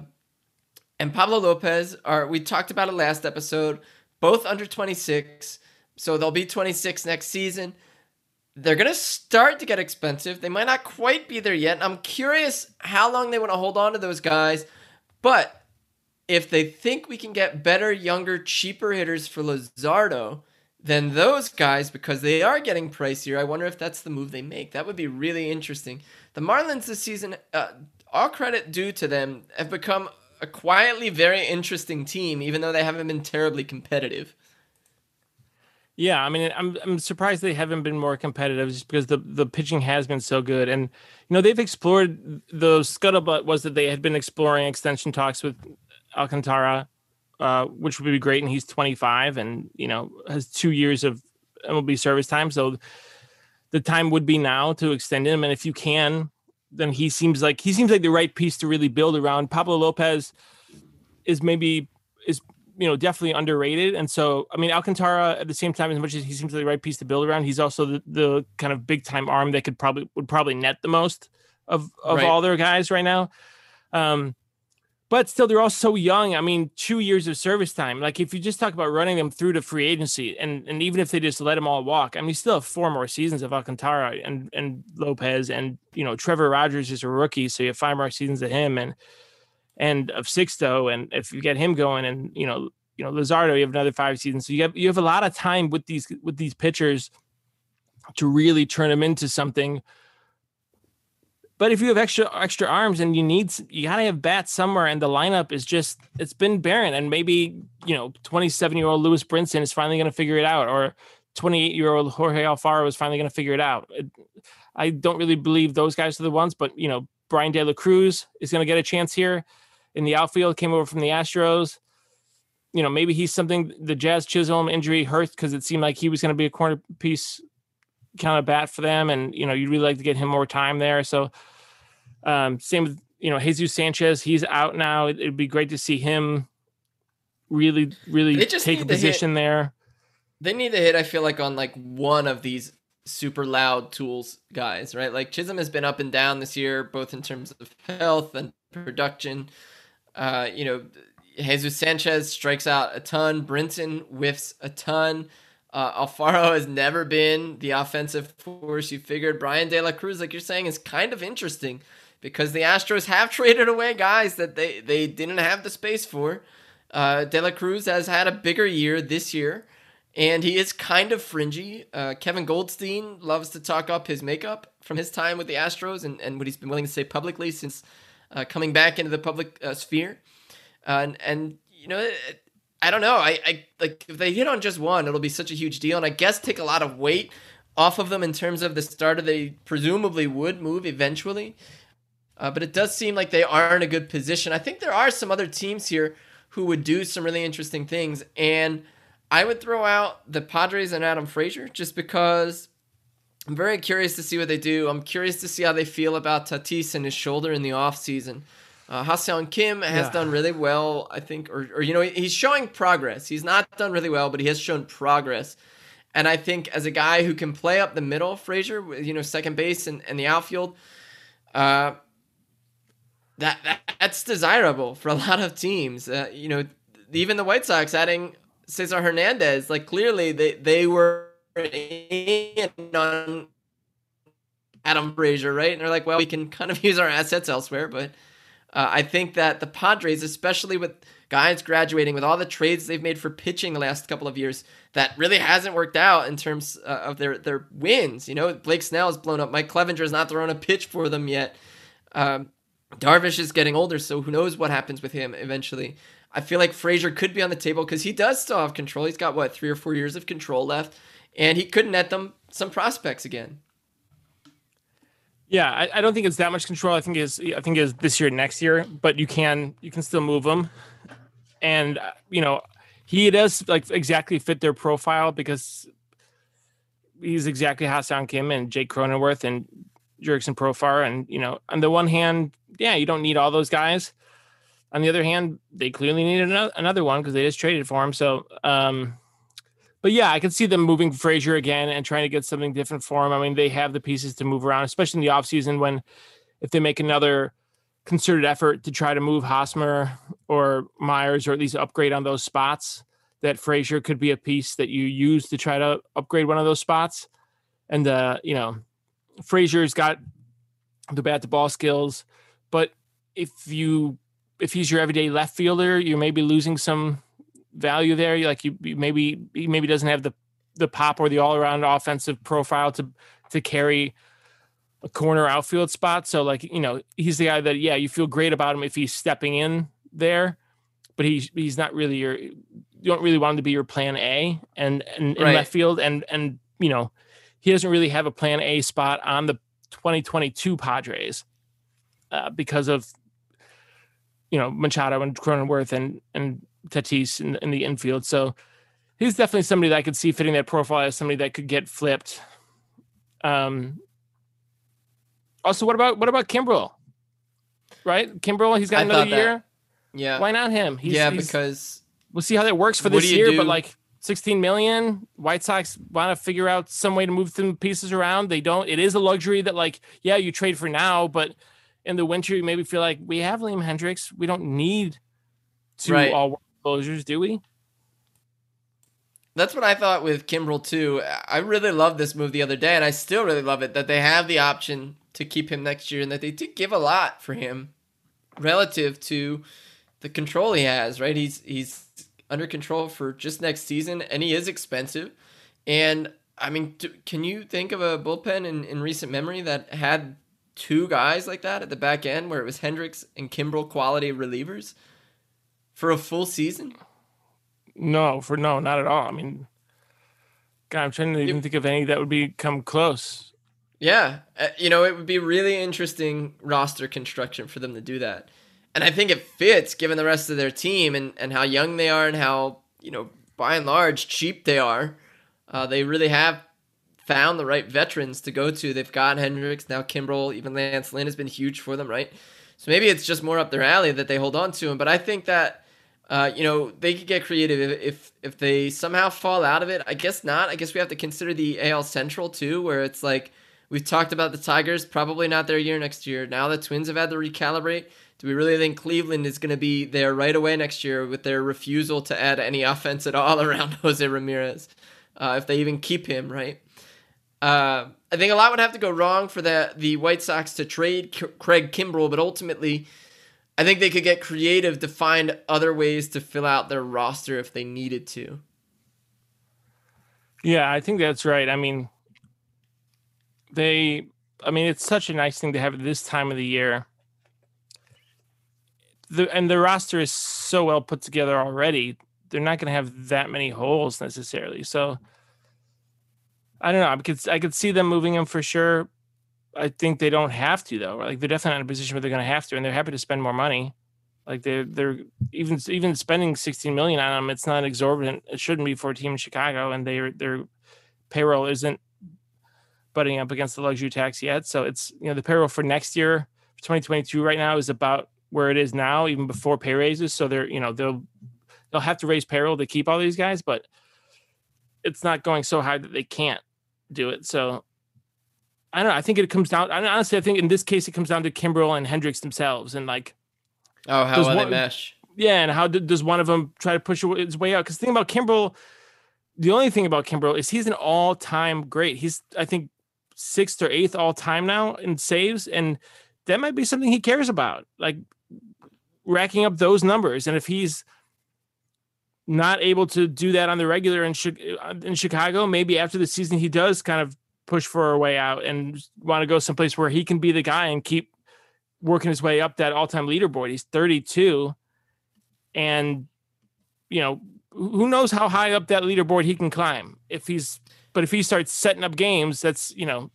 and Pablo Lopez are we talked about it last episode, both under 26. So they'll be 26 next season. They're going to start to get expensive. They might not quite be there yet. I'm curious how long they want to hold on to those guys. But if they think we can get better, younger, cheaper hitters for Luzardo, then those guys, because they are getting pricier, I wonder if that's the move they make. That would be really interesting. The Marlins this season, uh, all credit due to them, have become a quietly very interesting team, even though they haven't been terribly competitive. Yeah, I mean, I'm I'm surprised they haven't been more competitive, just because the the pitching has been so good, and you know they've explored the scuttlebutt was that they had been exploring extension talks with Alcantara, uh, which would be great, and he's 25, and you know has two years of MLB service time, so the time would be now to extend him, and if you can, then he seems like he seems like the right piece to really build around. Pablo Lopez is maybe is you know definitely underrated. And so i mean alcantara at the same time as much as he seems like the right piece to build around he's also the, the kind of big time arm that could probably would probably net the most of of right. all their guys right now. Um but still they're all so young. I mean two years of service time. Like if you just talk about running them through to free agency and and even if they just let them all walk i mean you still have four more seasons of alcantara and and lopez and you know trevor rogers is a rookie so you have five more seasons of him. And and of Sixto, and if you get him going, and you know, you know, Luzardo, you have another five seasons. So you have you have a lot of time with these with these pitchers to really turn them into something. But if you have extra extra arms and you need you gotta have bats somewhere, and the lineup is just it's been barren. And maybe you know, twenty seven year old Lewis Brinson is finally to figure it out, or twenty eight year old Jorge Alfaro is finally to figure it out. I don't really believe those guys are the ones, but you know, Bryan De La Cruz is to get a chance here in the outfield, came over from the Astros. You know, maybe he's something the Jazz Chisholm injury hurt because it seemed like he was going to be a corner piece kind of bat for them. And, you know, you'd really like to get him more time there. So, um, same with, you know, Jesus Sanchez, he's out now. It, would be great to see him really, really take a position hit. there. They need to hit, I feel like, on like one of these super loud tools guys, right? Like Chisholm has been up and down this year, both in terms of health and production. Uh, you know, Jesus Sanchez strikes out a ton. Brinson whiffs a ton. Uh, Alfaro has never been the offensive force you figured. Bryan De La Cruz, like you're saying, is kind of interesting because the Astros have traded away guys that they, they didn't have the space for. Uh, De La Cruz has had a bigger year this year, and he is kind of fringy. Uh, Kevin Goldstein loves to talk up his makeup from his time with the Astros and, and what he's been willing to say publicly since uh, coming back into the public uh, sphere. and, and, you know, I don't know. I, I like if they hit on just one, it'll be such a huge deal. And I guess take a lot of weight off of them in terms of the starter they presumably would move eventually. Uh, but it does seem like they are in a good position. I think there are some other teams here who would do some really interesting things. And I would throw out the Padres and Adam Frazier just because I'm very curious to see what they do. I'm curious to see how they feel about Tatis and his shoulder in the offseason. Uh, Ha-Seong Kim has yeah. done really well, I think, or, or, you know, he's showing progress. He's not done really well, but he has shown progress. And I think as a guy who can play up the middle, Frazier, you know, second base and, and the outfield, uh, that, that that's desirable for a lot of teams. Uh, you know, even the White Sox adding Cesar Hernandez, like clearly they, they were on Adam Frazier, right? And they're like, well, we can kind of use our assets elsewhere. But uh, I think that the Padres, especially with guys graduating, with all the trades they've made for pitching the last couple of years, that really hasn't worked out in terms uh, of their their wins. You know, Blake Snell has blown up. Mike Clevinger has not thrown a pitch for them yet. Um, Darvish is getting older, so who knows what happens with him eventually. I feel like Frazier could be on the table because he does still have control. He's got what three or four years of control left and he could net them some prospects again. Yeah, I, I, don't think it's that much control. I think is I think is this year, next year, but you can you can still move them, and uh, you know he does like exactly fit their profile because he's exactly Ha-Seong Kim and Jake Cronenworth and Jurickson Profar, and you know on the one hand, yeah, you don't need all those guys. On the other hand, they clearly need another, another one because they just traded for him. So um, but yeah, I can see them moving Frazier again and trying to get something different for him. I mean, they have the pieces to move around, especially in the offseason when if they make another concerted effort to try to move Hosmer or Myers or at least upgrade on those spots, that Frazier could be a piece that you use to try to upgrade one of those spots. And uh, you know, Frazier's got the bat to ball skills, but if you if he's your everyday left fielder, you may be losing some value there. Like you, maybe he maybe doesn't have the the pop or the all around offensive profile to to carry a corner outfield spot. So like you know he's the guy that yeah you feel great about him if he's stepping in there, but he's he's not really your you don't really want him to be your plan A and, and in Right. left field and and you know he doesn't really have a plan A spot on the 2022 Padres uh, because of you know Machado and Cronenworth and and Tatis in, in the infield. So he's definitely somebody that I could see fitting that profile as somebody that could get flipped. Um. Also, what about what about Kimbrel? Right, Kimbrel, he's got I another that. year. Yeah. Why not him? He's, yeah, he's- because we'll see how that works for this do year. But like 16 million, White Sox want to figure out some way to move some pieces around. They don't. It is a luxury that like yeah, you trade for now, but in the winter you maybe feel like we have Liam Hendriks. We don't need to Right. all closures, do we? That's what I thought with Kimbrel too. I really loved this move the other day, and I still really love it that they have the option to keep him next year, and that they did give a lot for him relative to the control he has. Right, he's he's under control for just next season, and he is expensive. And I mean, d- can you think of a bullpen in, in recent memory that had two guys like that at the back end, where it was Hendriks and Kimbrel quality relievers for a full season? No, for no, not at all. I mean, God, I'm trying to even think of any that would be come close. Yeah, uh, you know, it would be really interesting roster construction for them to do that. And I think it fits given the rest of their team and, and how young they are and how, you know, by and large, cheap they are. Uh, they really have found the right veterans to go to. They've got Hendriks, now Kimbrel, even Lance Lynn has been huge for them, right? So maybe it's just more up their alley that they hold on to him. But I think that, uh, you know, they could get creative if, if they somehow fall out of it. I guess not. I guess we have to consider the AL Central too, where it's like we've talked about the Tigers, probably not their year next year. Now the Twins have had to recalibrate. Do we really think Cleveland is going to be there right away next year with their refusal to add any offense at all around Jose Ramirez, uh, if they even keep him, right? Uh, I think a lot would have to go wrong for the the White Sox to trade K- Craig Kimbrel, but ultimately, I think they could get creative to find other ways to fill out their roster if they needed to. Yeah, I think that's right. I mean, they, I mean, it's such a nice thing to have at this time of the year. The, and the roster is so well put together already. They're not going to have that many holes necessarily. So I don't know. I could I could see them moving him for sure. I think they don't have to though. Like they're definitely not in a position where they're going to have to, and they're happy to spend more money. Like they're they're even even spending 16 million on them. It's not exorbitant. It shouldn't be for a team in Chicago, and their their payroll isn't butting up against the luxury tax yet. So it's you know the payroll for next year, 2022, right now is about where it is now, even before pay raises. So they're you know they'll they'll have to raise payroll to keep all these guys, but it's not going so high that they can't do it. So I don't know. I think it comes down. I honestly, I think in this case, it comes down to Kimbrel and Hendriks themselves, and like Oh, how Does well they one- mesh. yeah, and how did, does one of them try to push his way out? Because the thing about Kimbrel, the only thing about Kimbrel is he's an all-time great. He's I think sixth or eighth all-time now in saves, and that might be something he cares about, like racking up those numbers. And if he's not able to do that on the regular in Chi- uh, in Chicago, maybe after the season he does kind of push for a way out and want to go someplace where he can be the guy and keep working his way up that all-time leaderboard. He's 32 and you know, who knows how high up that leaderboard he can climb if he's but if he starts setting up games, that's, you know,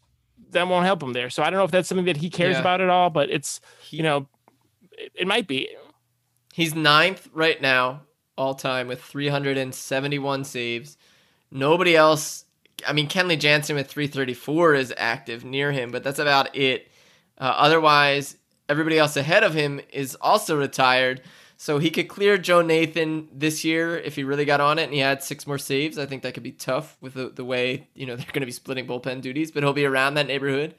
that won't help him there. So I don't know if that's something that he cares Yeah. about at all, but it's, He- you know, it, it might be. He's ninth right now, all time, with 371 saves. Nobody else. I mean, Kenley Jansen with 334 is active near him, but that's about it. Uh, otherwise, everybody else ahead of him is also retired. So he could clear Joe Nathan this year if he really got on it and he had six more saves. I think that could be tough with the, the way you know they're going to be splitting bullpen duties, but he'll be around that neighborhood.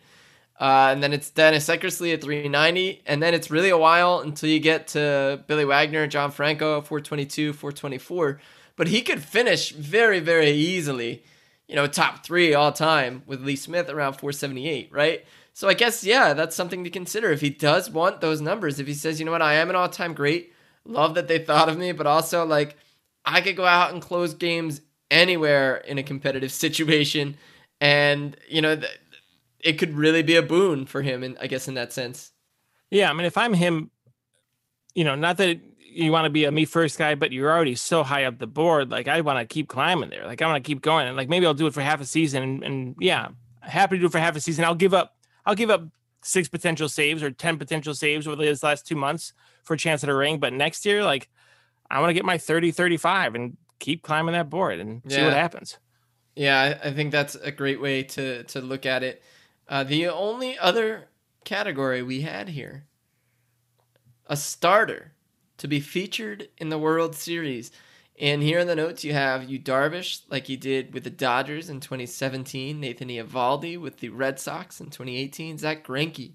Uh, and then it's Dennis Eckersley at 390. And then it's really a while until you get to Billy Wagner, John Franco, 422, 424. But he could finish very, very easily, you know, top three all time with Lee Smith around 478, right? So I guess, yeah, that's something to consider. If he does want those numbers, if he says, you know what, I am an all time great, love that they thought of me, but also like I could go out and close games anywhere in a competitive situation, and you know, th- it could really be a boon for him. And I guess in that sense. Yeah, I mean, if I'm him, you know, not that you want to be a me first guy, but you're already so high up the board. Like I want to keep climbing there. Like I want to keep going. And like maybe I'll do it for half a season. And, and yeah, happy to do it for half a season. I'll give up. I'll give up six potential saves or ten potential saves over these last two months for a chance at a ring. But next year, like I want to get my 30, 35 and keep climbing that board and yeah. see what happens. Yeah, I think that's a great way to to look at it. Uh, the only other category we had here, a starter to be featured in the World Series. And here in the notes, you have Yu Darvish, like he did with the Dodgers in 2017, Nathan Eovaldi with the Red Sox in 2018, Zack Greinke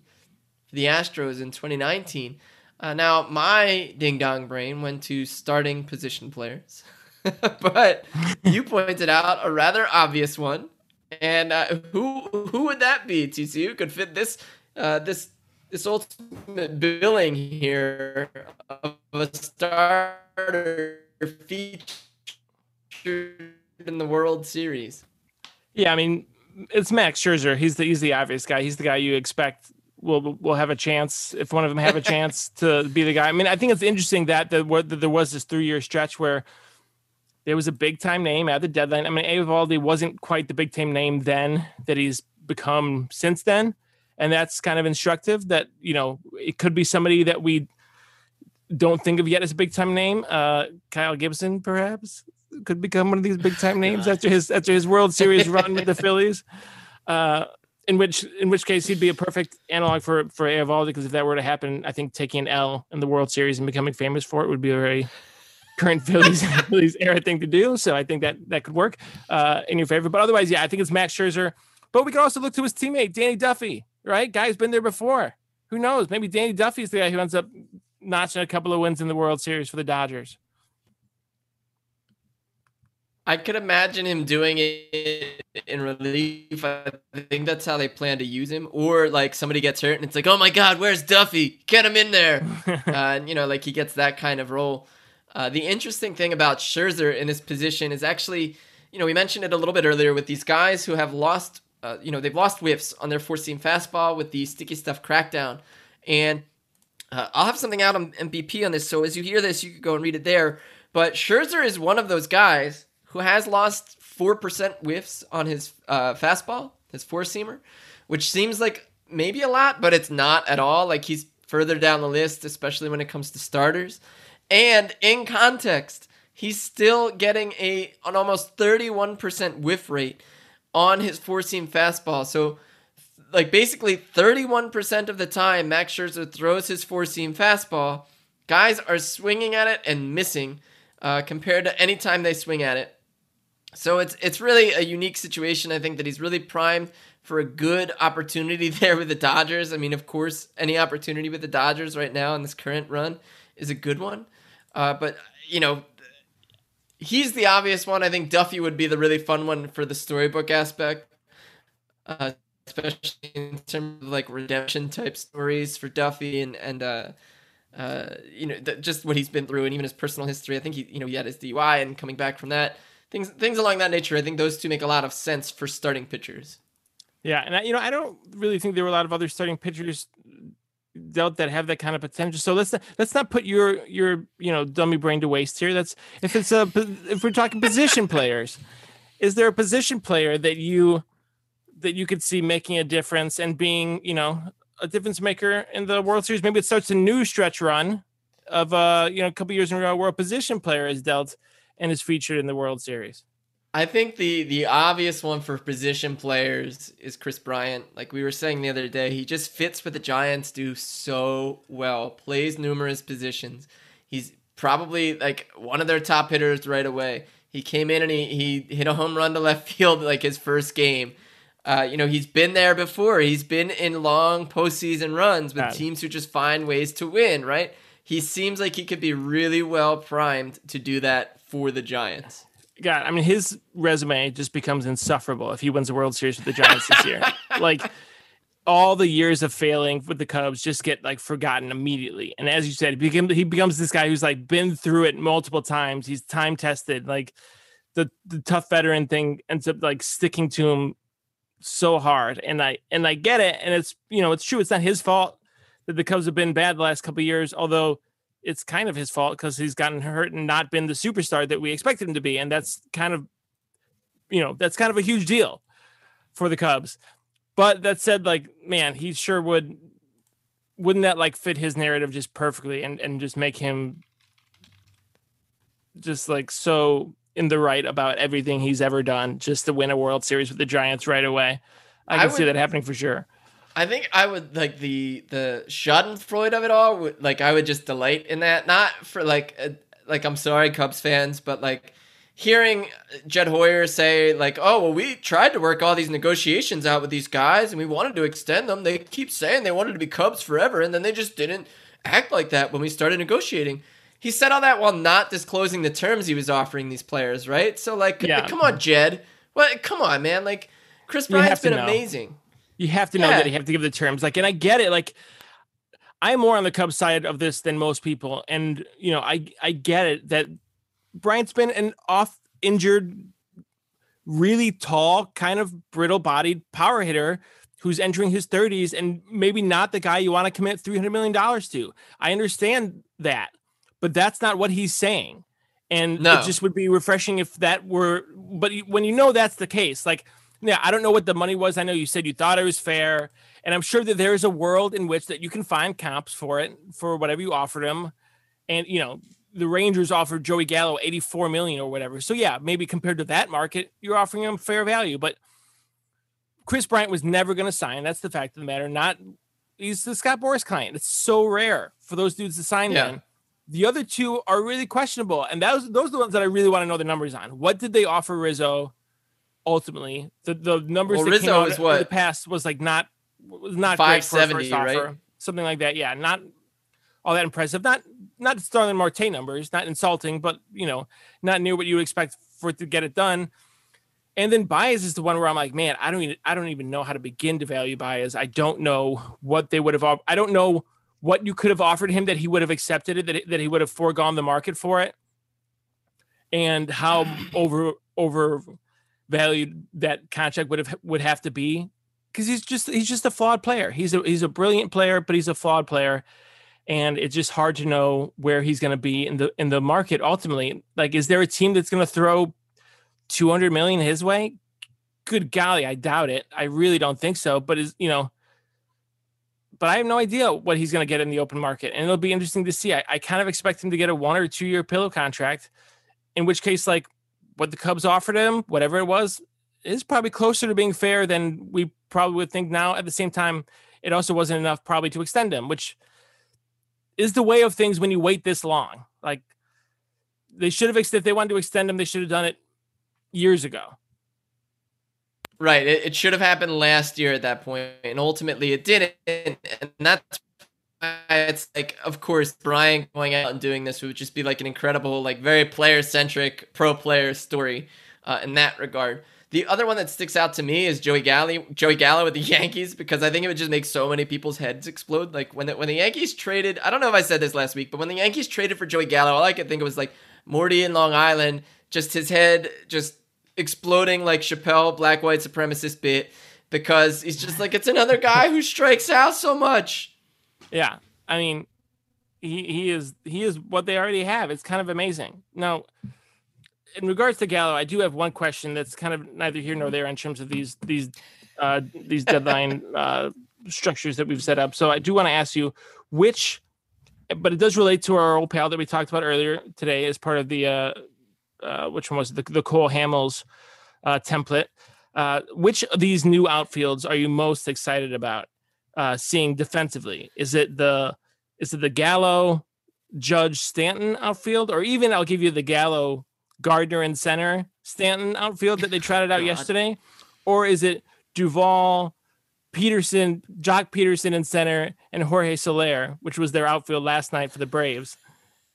for the Astros in 2019. Uh, now, my ding dong brain went to starting position players, but you pointed out a rather obvious one. And uh, who who would that be, TCU? Could fit this uh, this this ultimate billing here of a starter featured in the World Series. Yeah, I mean, it's Max Scherzer. He's the he's the obvious guy. He's the guy you expect will will have a chance if one of them have a chance to be the guy. I mean, I think it's interesting that the, that there was this three year stretch where there was a big time name at the deadline. I mean, Eovaldi wasn't quite the big time name then that he's become since then and that's kind of instructive that you know it could be somebody that we don't think of yet as a big time name uh kyle gibson perhaps could become one of these big time names after his after his world series run with the phillies uh in which in which case he'd be a perfect analog for for Eovaldi because if that were to happen, I think taking an L in the World Series and becoming famous for it would be a very current Phillies Phillies era thing to do. So I think that that could work uh, in your favor. But otherwise, yeah, I think it's Max Scherzer. But we could also look to his teammate Danny Duffy, right? Guy's been there before. Who knows? Maybe Danny Duffy's the guy who ends up notching a couple of wins in the World Series for the Dodgers. I could imagine him doing it in relief. I think that's how they plan to use him. Or like somebody gets hurt and it's like, oh my God, where's Duffy? Get him in there. uh, and, you know, like he gets that kind of role. Uh, the interesting thing about Scherzer in this position is actually, you know, we mentioned it a little bit earlier with these guys who have lost uh, you know, they've lost whiffs on their four seam fastball with the sticky stuff crackdown. And uh, I'll have something out on MVP on this. So as you hear this, you can go and read it there. But Scherzer is one of those guys who has lost 4% whiffs on his uh, fastball, his four seamer, which seems like maybe a lot, but it's not at all. Like he's further down the list, especially when it comes to starters. And in context, he's still getting a an almost 31% whiff rate on his four seam fastball. So, like basically 31% of the time, Max Scherzer throws his four seam fastball. Guys are swinging at it and missing uh, compared to any time they swing at it. So it's it's really a unique situation. I think that he's really primed for a good opportunity there with the Dodgers. I mean, of course, any opportunity with the Dodgers right now in this current run is a good one. Uh, but you know, he's the obvious one. I think Duffy would be the really fun one for the storybook aspect, uh, especially in terms of like redemption type stories for Duffy and and uh, uh, you know th- just what he's been through and even his personal history. I think he you know he had his DUI and coming back from that things things along that nature. I think those two make a lot of sense for starting pitchers. Yeah, and I, you know I don't really think there were a lot of other starting pitchers dealt that have that kind of potential. So let's let's not put your your you know dummy brain to waste here. That's if it's a if we're talking position players, is there a position player that you that you could see making a difference and being you know a difference maker in the World Series? Maybe it starts a new stretch run of uh you know a couple years in a row where a position player is dealt and is featured in the World Series. I think the the obvious one for position players is Kris Bryant. Like we were saying the other day, he just fits what the Giants do so well. Plays numerous positions. He's probably like one of their top hitters right away. He came in and he he hit a home run to left field like his first game. Uh, you know, he's been there before. He's been in long postseason runs with teams who just find ways to win, right? He seems like he could be really well primed to do that for the Giants. God, I mean, his resume just becomes insufferable if he wins the World Series with the Giants this year. like all the years of failing with the Cubs just get like forgotten immediately. And as you said, he, becomes this guy who's like been through it multiple times. He's time tested. Like the the tough veteran thing ends up like sticking to him so hard. And I and I get it, and it's you know it's true. It's not his fault that the Cubs have been bad the last couple years, although it's kind of his fault because he's gotten hurt and not been the superstar that we expected him to be, and that's kind of you know that's kind of a huge deal for the Cubs. But that said, like man, he sure would. Wouldn't that like fit his narrative just perfectly and and just make him just like so in the right about everything he's ever done just to win a World Series with the Giants right away. I can I would, see that happening for sure. I think I would like the the Schadenfreude of it all. Would, like I would just delight in that, not for like uh, like I'm sorry Cubs fans, but like hearing Jed Hoyer say like, "Oh, well, we tried to work all these negotiations out with these guys, and we wanted to extend them. They keep saying they wanted to be Cubs forever, and then they just didn't act like that when we started negotiating." He said all that while not disclosing the terms he was offering these players, right? So like, yeah. come on, Jed. Well, come on, man. Like, Kris Bryant's been know. amazing. You have to know yeah. that you have to give the terms. Like, and I get it. Like, I'm more on the Cubs side of this than most people, and you know, I I get it that Bryant's been an off injured, really tall, kind of brittle bodied power hitter who's entering his 30s and maybe not the guy you want to commit $300 million to. I understand that but that's not what he's saying. And no. it just would be refreshing if that were, but when you know that's the case, like, yeah, I don't know what the money was. I know you said you thought it was fair, and I'm sure that there is a world in which that you can find comps for it for whatever you offered him. And you know, the Rangers offered Joey Gallo 84 million or whatever. So yeah, maybe compared to that market, you're offering him fair value. But Kris Bryant was never going to sign. That's the fact of the matter. Not he's the Scott Boras client. It's so rare for those dudes to sign yeah. then. The other two are really questionable, and those those are the ones that I really want to know the numbers on. What did they offer Rizzo? Ultimately, the the numbers well, that Rizzo came out is what? in the past was like not was not five seventy, right? Offer, something like that. Yeah, not all that impressive. Not not Starling Marte numbers, not insulting, but you know, not near what you would expect for it to get it done. And then Baez is the one where I'm like, man, I don't even I don't even know how to begin to value Baez. I don't know what they would have. I don't know what you could have offered him that he would have accepted it, that, that he would have foregone the market for it, and how over over valued that contract would have would have to be because he's just he's just a flawed player. He's a he's a brilliant player, but he's a flawed player, and it's just hard to know where he's going to be in the in the market ultimately. Like, is there a team that's going to throw two hundred million his way? Good golly, I doubt it. I really don't think so. But is you know but I have no idea what he's going to get in the open market. And it'll be interesting to see. I, I, kind of expect him to get a one or two year pillow contract, in which case, like what the Cubs offered him, whatever it was, is probably closer to being fair than we probably would think now. At the same time, it also wasn't enough probably to extend him, which is the way of things when you wait this long. Like they should have, if they wanted to extend him, they should have done it years ago. Right. It, it should have happened last year at that point, and ultimately it didn't. And that's why it's like, of course, Brian going out and doing this would just be like an incredible, like very player centric, pro player story uh, in that regard. The other one that sticks out to me is Joey Gallo, Joey Gallo with the Yankees because I think it would just make so many people's heads explode. Like when the, when the Yankees traded, I don't know if I said this last week, but when the Yankees traded for Joey Gallo, all I could think of was like Morty in Long Island, just his head just exploding like Chappelle black white supremacist bit because he's just like it's another guy who strikes out so much. Yeah, I mean, he he is he is what they already have. It's kind of amazing. Now, in regards to Gallo, I do have one question that's kind of neither here nor there in terms of these these uh, these deadline uh, structures that we've set up. So I do want to ask you which, but it does relate to our old pal that we talked about earlier today as part of the uh, uh, which one was it? the the Cole Hamels uh, template. Uh, which of these new outfields are you most excited about uh, seeing defensively? Is it the is it the Gallo, Judge, Stanton outfield, or even I'll give you the Gallo, Gardner, and center Stanton outfield that they tried it out yesterday, or is it Duvall, Pederson, Joc Pederson in center, and Jorge Soler, which was their outfield last night for the Braves?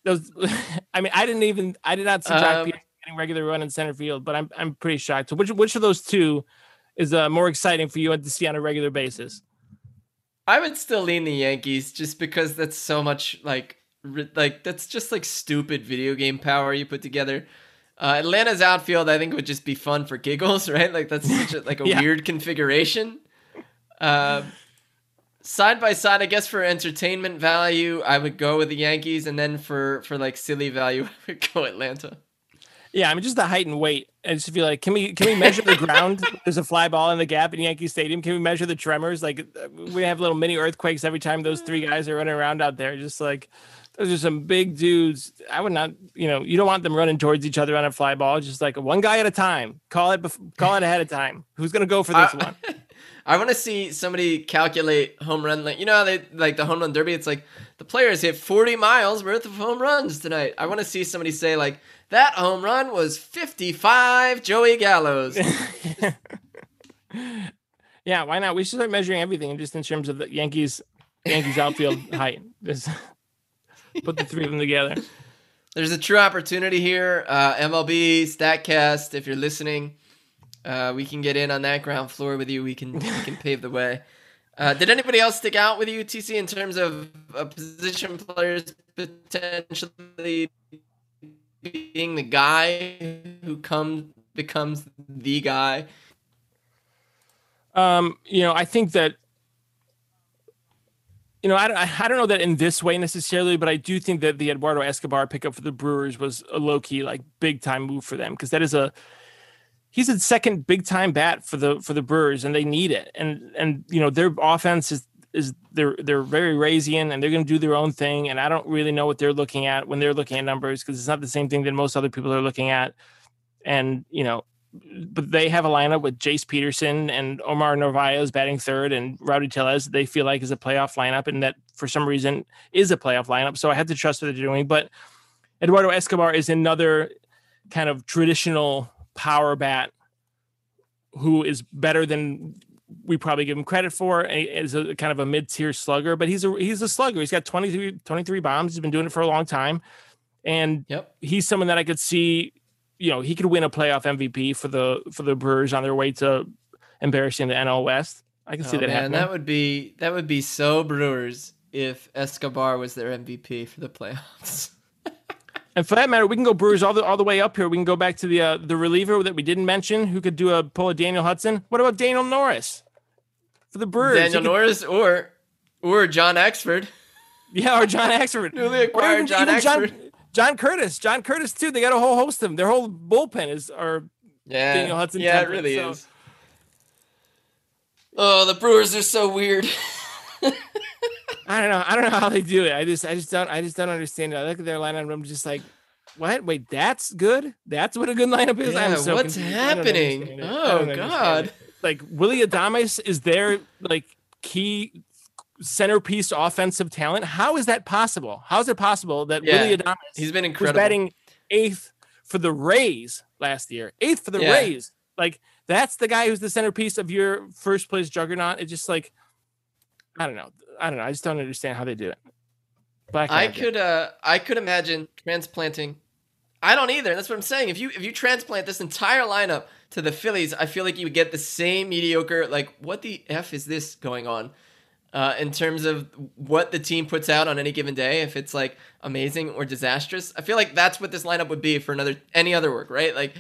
Those. I mean, I didn't even. I did not see Joc um, Pederson getting regular run in center field, but I'm I'm pretty shocked. So which which of those two is uh, more exciting for you to see on a regular basis? I would still lean the Yankees just because that's so much like like that's just like stupid video game power you put together. Uh, Atlanta's outfield, I think, would just be fun for giggles, right? Like that's such a, like a Yeah. weird configuration. Uh, side by side, I guess for entertainment value, I would go with the Yankees, and then for for like silly value, I would go Atlanta. Yeah, I mean just the height and weight. I just feel like can we can we measure the ground? There's a fly ball in the gap in Yankee Stadium. Can we measure the tremors? Like we have little mini earthquakes every time those three guys are running around out there. Just like those are some big dudes. I would not, you know, you don't want them running towards each other on a fly ball. Just like one guy at a time. Call it call it ahead of time. Who's gonna go for this I- one? I want to see somebody calculate home run. Like you know, how they like the home run derby. It's like the players hit 40 miles worth of home runs tonight. I want to see somebody say like that home run was 55 Joey Gallows. Yeah, why not? We should start measuring everything just in terms of the Yankees Yankees outfield height. Just put the three of them together. There's a true opportunity here. Uh, MLB Statcast, if you're listening, uh, we can get in on that ground floor with you. We can we can pave the way. Uh, did anybody else stick out with you, TC, in terms of uh, position players potentially being the guy who comes becomes the guy? Um, you know, I think that you know, I don't, I don't know that in this way necessarily, but I do think that the Eduardo Escobar pickup for the Brewers was a low key, like big time move for them because that is a he's a second big time bat for the for the Brewers and they need it. And and you know their offense is is they're they're very Raisian and they're going to do their own thing. And I don't really know what they're looking at when they're looking at numbers because it's not the same thing that most other people are looking at. And you know, but they have a lineup with Jace Peterson and Omar Narvaez batting third and Rowdy Tellez. They feel like is a playoff lineup, and that for some reason is a playoff lineup. So I have to trust what they're doing. But Eduardo Escobar is another kind of traditional power bat who is better than we probably give him credit for is a kind of a mid-tier slugger but he's a he's a slugger he's got 23 23 bombs he's been doing it for a long time and Yep. he's someone that I could see, you know, he could win a playoff MVP for the for the Brewers on their way to embarrassing the NL West. I can see Oh, that man, happening. that would be that would be so Brewers if Escobar was their MVP for the playoffs. and for that matter, we can go Brewers all the all the way up here. We can go back to the uh, the reliever that we didn't mention, who could do a pull of Daniel Hudson. What about Daniel Norris for the Brewers? Daniel could- Norris or or John Axford. yeah, or John Axford, Newly acquired even- John even Axford. John Curtis, John Curtis too. They got a whole host of them. Their whole bullpen is are Yeah, Daniel Hudson Yeah, it really so- is. Oh, the Brewers are so weird. I don't know. I don't know how they do it. I just, I just don't, I just don't understand it. I look at their lineup and I'm just like, what? Wait, that's good. That's what a good lineup is. Yeah, so what's confused. Happening? understand it. I Oh, God. Like Willie Adames is their like key centerpiece offensive talent. How is that possible? How is it possible that Yeah, Willie Adames He's been was incredible. batting eighth for the Rays last year? Eighth for the Yeah. Rays. Like that's the guy who's the centerpiece of your first place juggernaut. It's just like I don't know. I don't know. I just don't understand how they do it. Black I magic. could uh I could imagine transplanting. I don't either. That's what I'm saying. If you if you transplant this entire lineup to the Phillies, I feel like you would get the same mediocre. Like, what the f is this going on? Uh, in terms of what the team puts out on any given day, if it's like amazing or disastrous, I feel like that's what this lineup would be for another any other work, right? Like,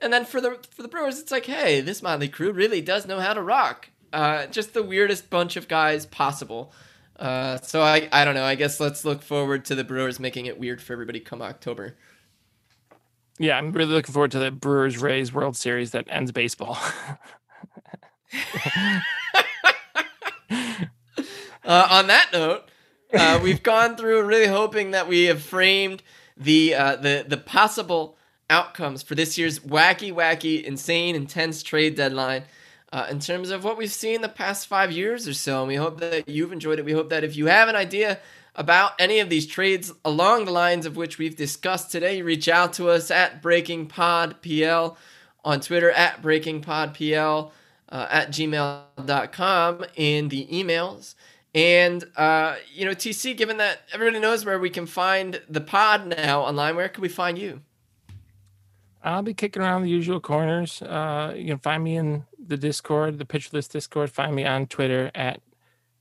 and then for the for the Brewers, it's like, hey, this Motley crew really does know how to rock. Uh, just the weirdest bunch of guys possible. Uh, so I I don't know. I guess let's look forward to the Brewers making it weird for everybody come October. Yeah, I'm really looking forward to the Brewers Rays World Series that ends baseball. Uh, on that note, uh, we've gone through really hoping that we have framed the uh, the the possible outcomes for this year's wacky, wacky, insane, intense trade deadline. Uh, in terms of what we've seen the past five years or so, and we hope that you've enjoyed it. We hope that if you have an idea about any of these trades along the lines of which we've discussed today, reach out to us at Breaking Pod PL on Twitter at Breaking Pod PL uh, at gmail.com in the emails. And, uh, you know, TC, given that everybody knows where we can find the pod now online, where can we find you? I'll be kicking around the usual corners. Uh, you can find me in the Discord, the Pitch List Discord. Find me on Twitter at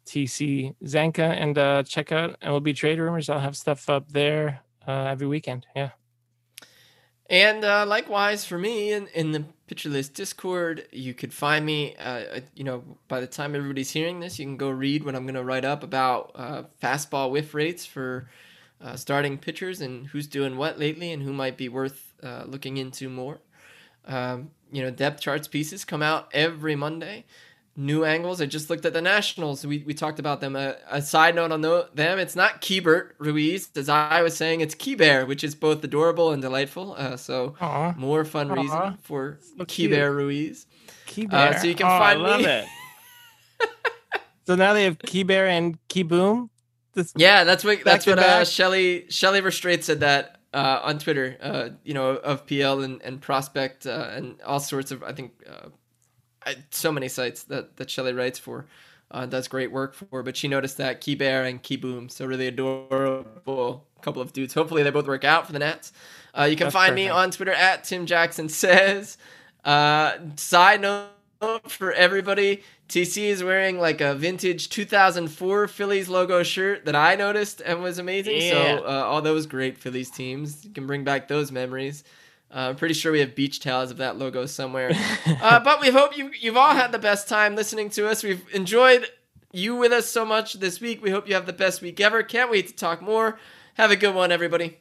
TC Zencka and uh, check out MLB Trade Rumors. I'll have stuff up there uh, every weekend. Yeah. And uh, likewise for me in, in the Pitcher List Discord, you could find me. Uh, you know, by the time everybody's hearing this, you can go read what I'm going to write up about uh, fastball whiff rates for uh, starting pitchers and who's doing what lately and who might be worth uh, looking into more. Um, you know, depth charts pieces come out every Monday new angles. I just looked at the Nationals. We, we talked about them. Uh, a side note on the, them, it's not Keibert Ruiz. As I was saying, it's Keibert, which is both adorable and delightful. Uh, so Aww. more fun Aww. reason for so Keibert Ruiz. Keibert. Uh, so you can find I love me. it. so now they have Keibert and Kieboom. This yeah, that's what that's what uh, Shelly Shelly Restraint said that uh, on Twitter. Uh, you know of PL and and prospect uh, and all sorts of I think uh, so many sites that that Shelly writes for. Uh, does great work for, but she noticed that Keibert and Kieboom, so really adorable couple of dudes. Hopefully, they both work out for the Nats. Uh, you can That's find perfect. me on Twitter at Tim Jackson Says. Uh, side note for everybody, TC is wearing like a vintage 2004 Phillies logo shirt that I noticed and was amazing. Yeah. So uh, all those great Phillies teams, you can bring back those memories. Uh, I'm pretty sure we have beach towels of that logo somewhere. uh, but we hope you, you've all had the best time listening to us. We've enjoyed you with us so much this week. We hope you have the best week ever. Can't wait to talk more. Have a good one, everybody.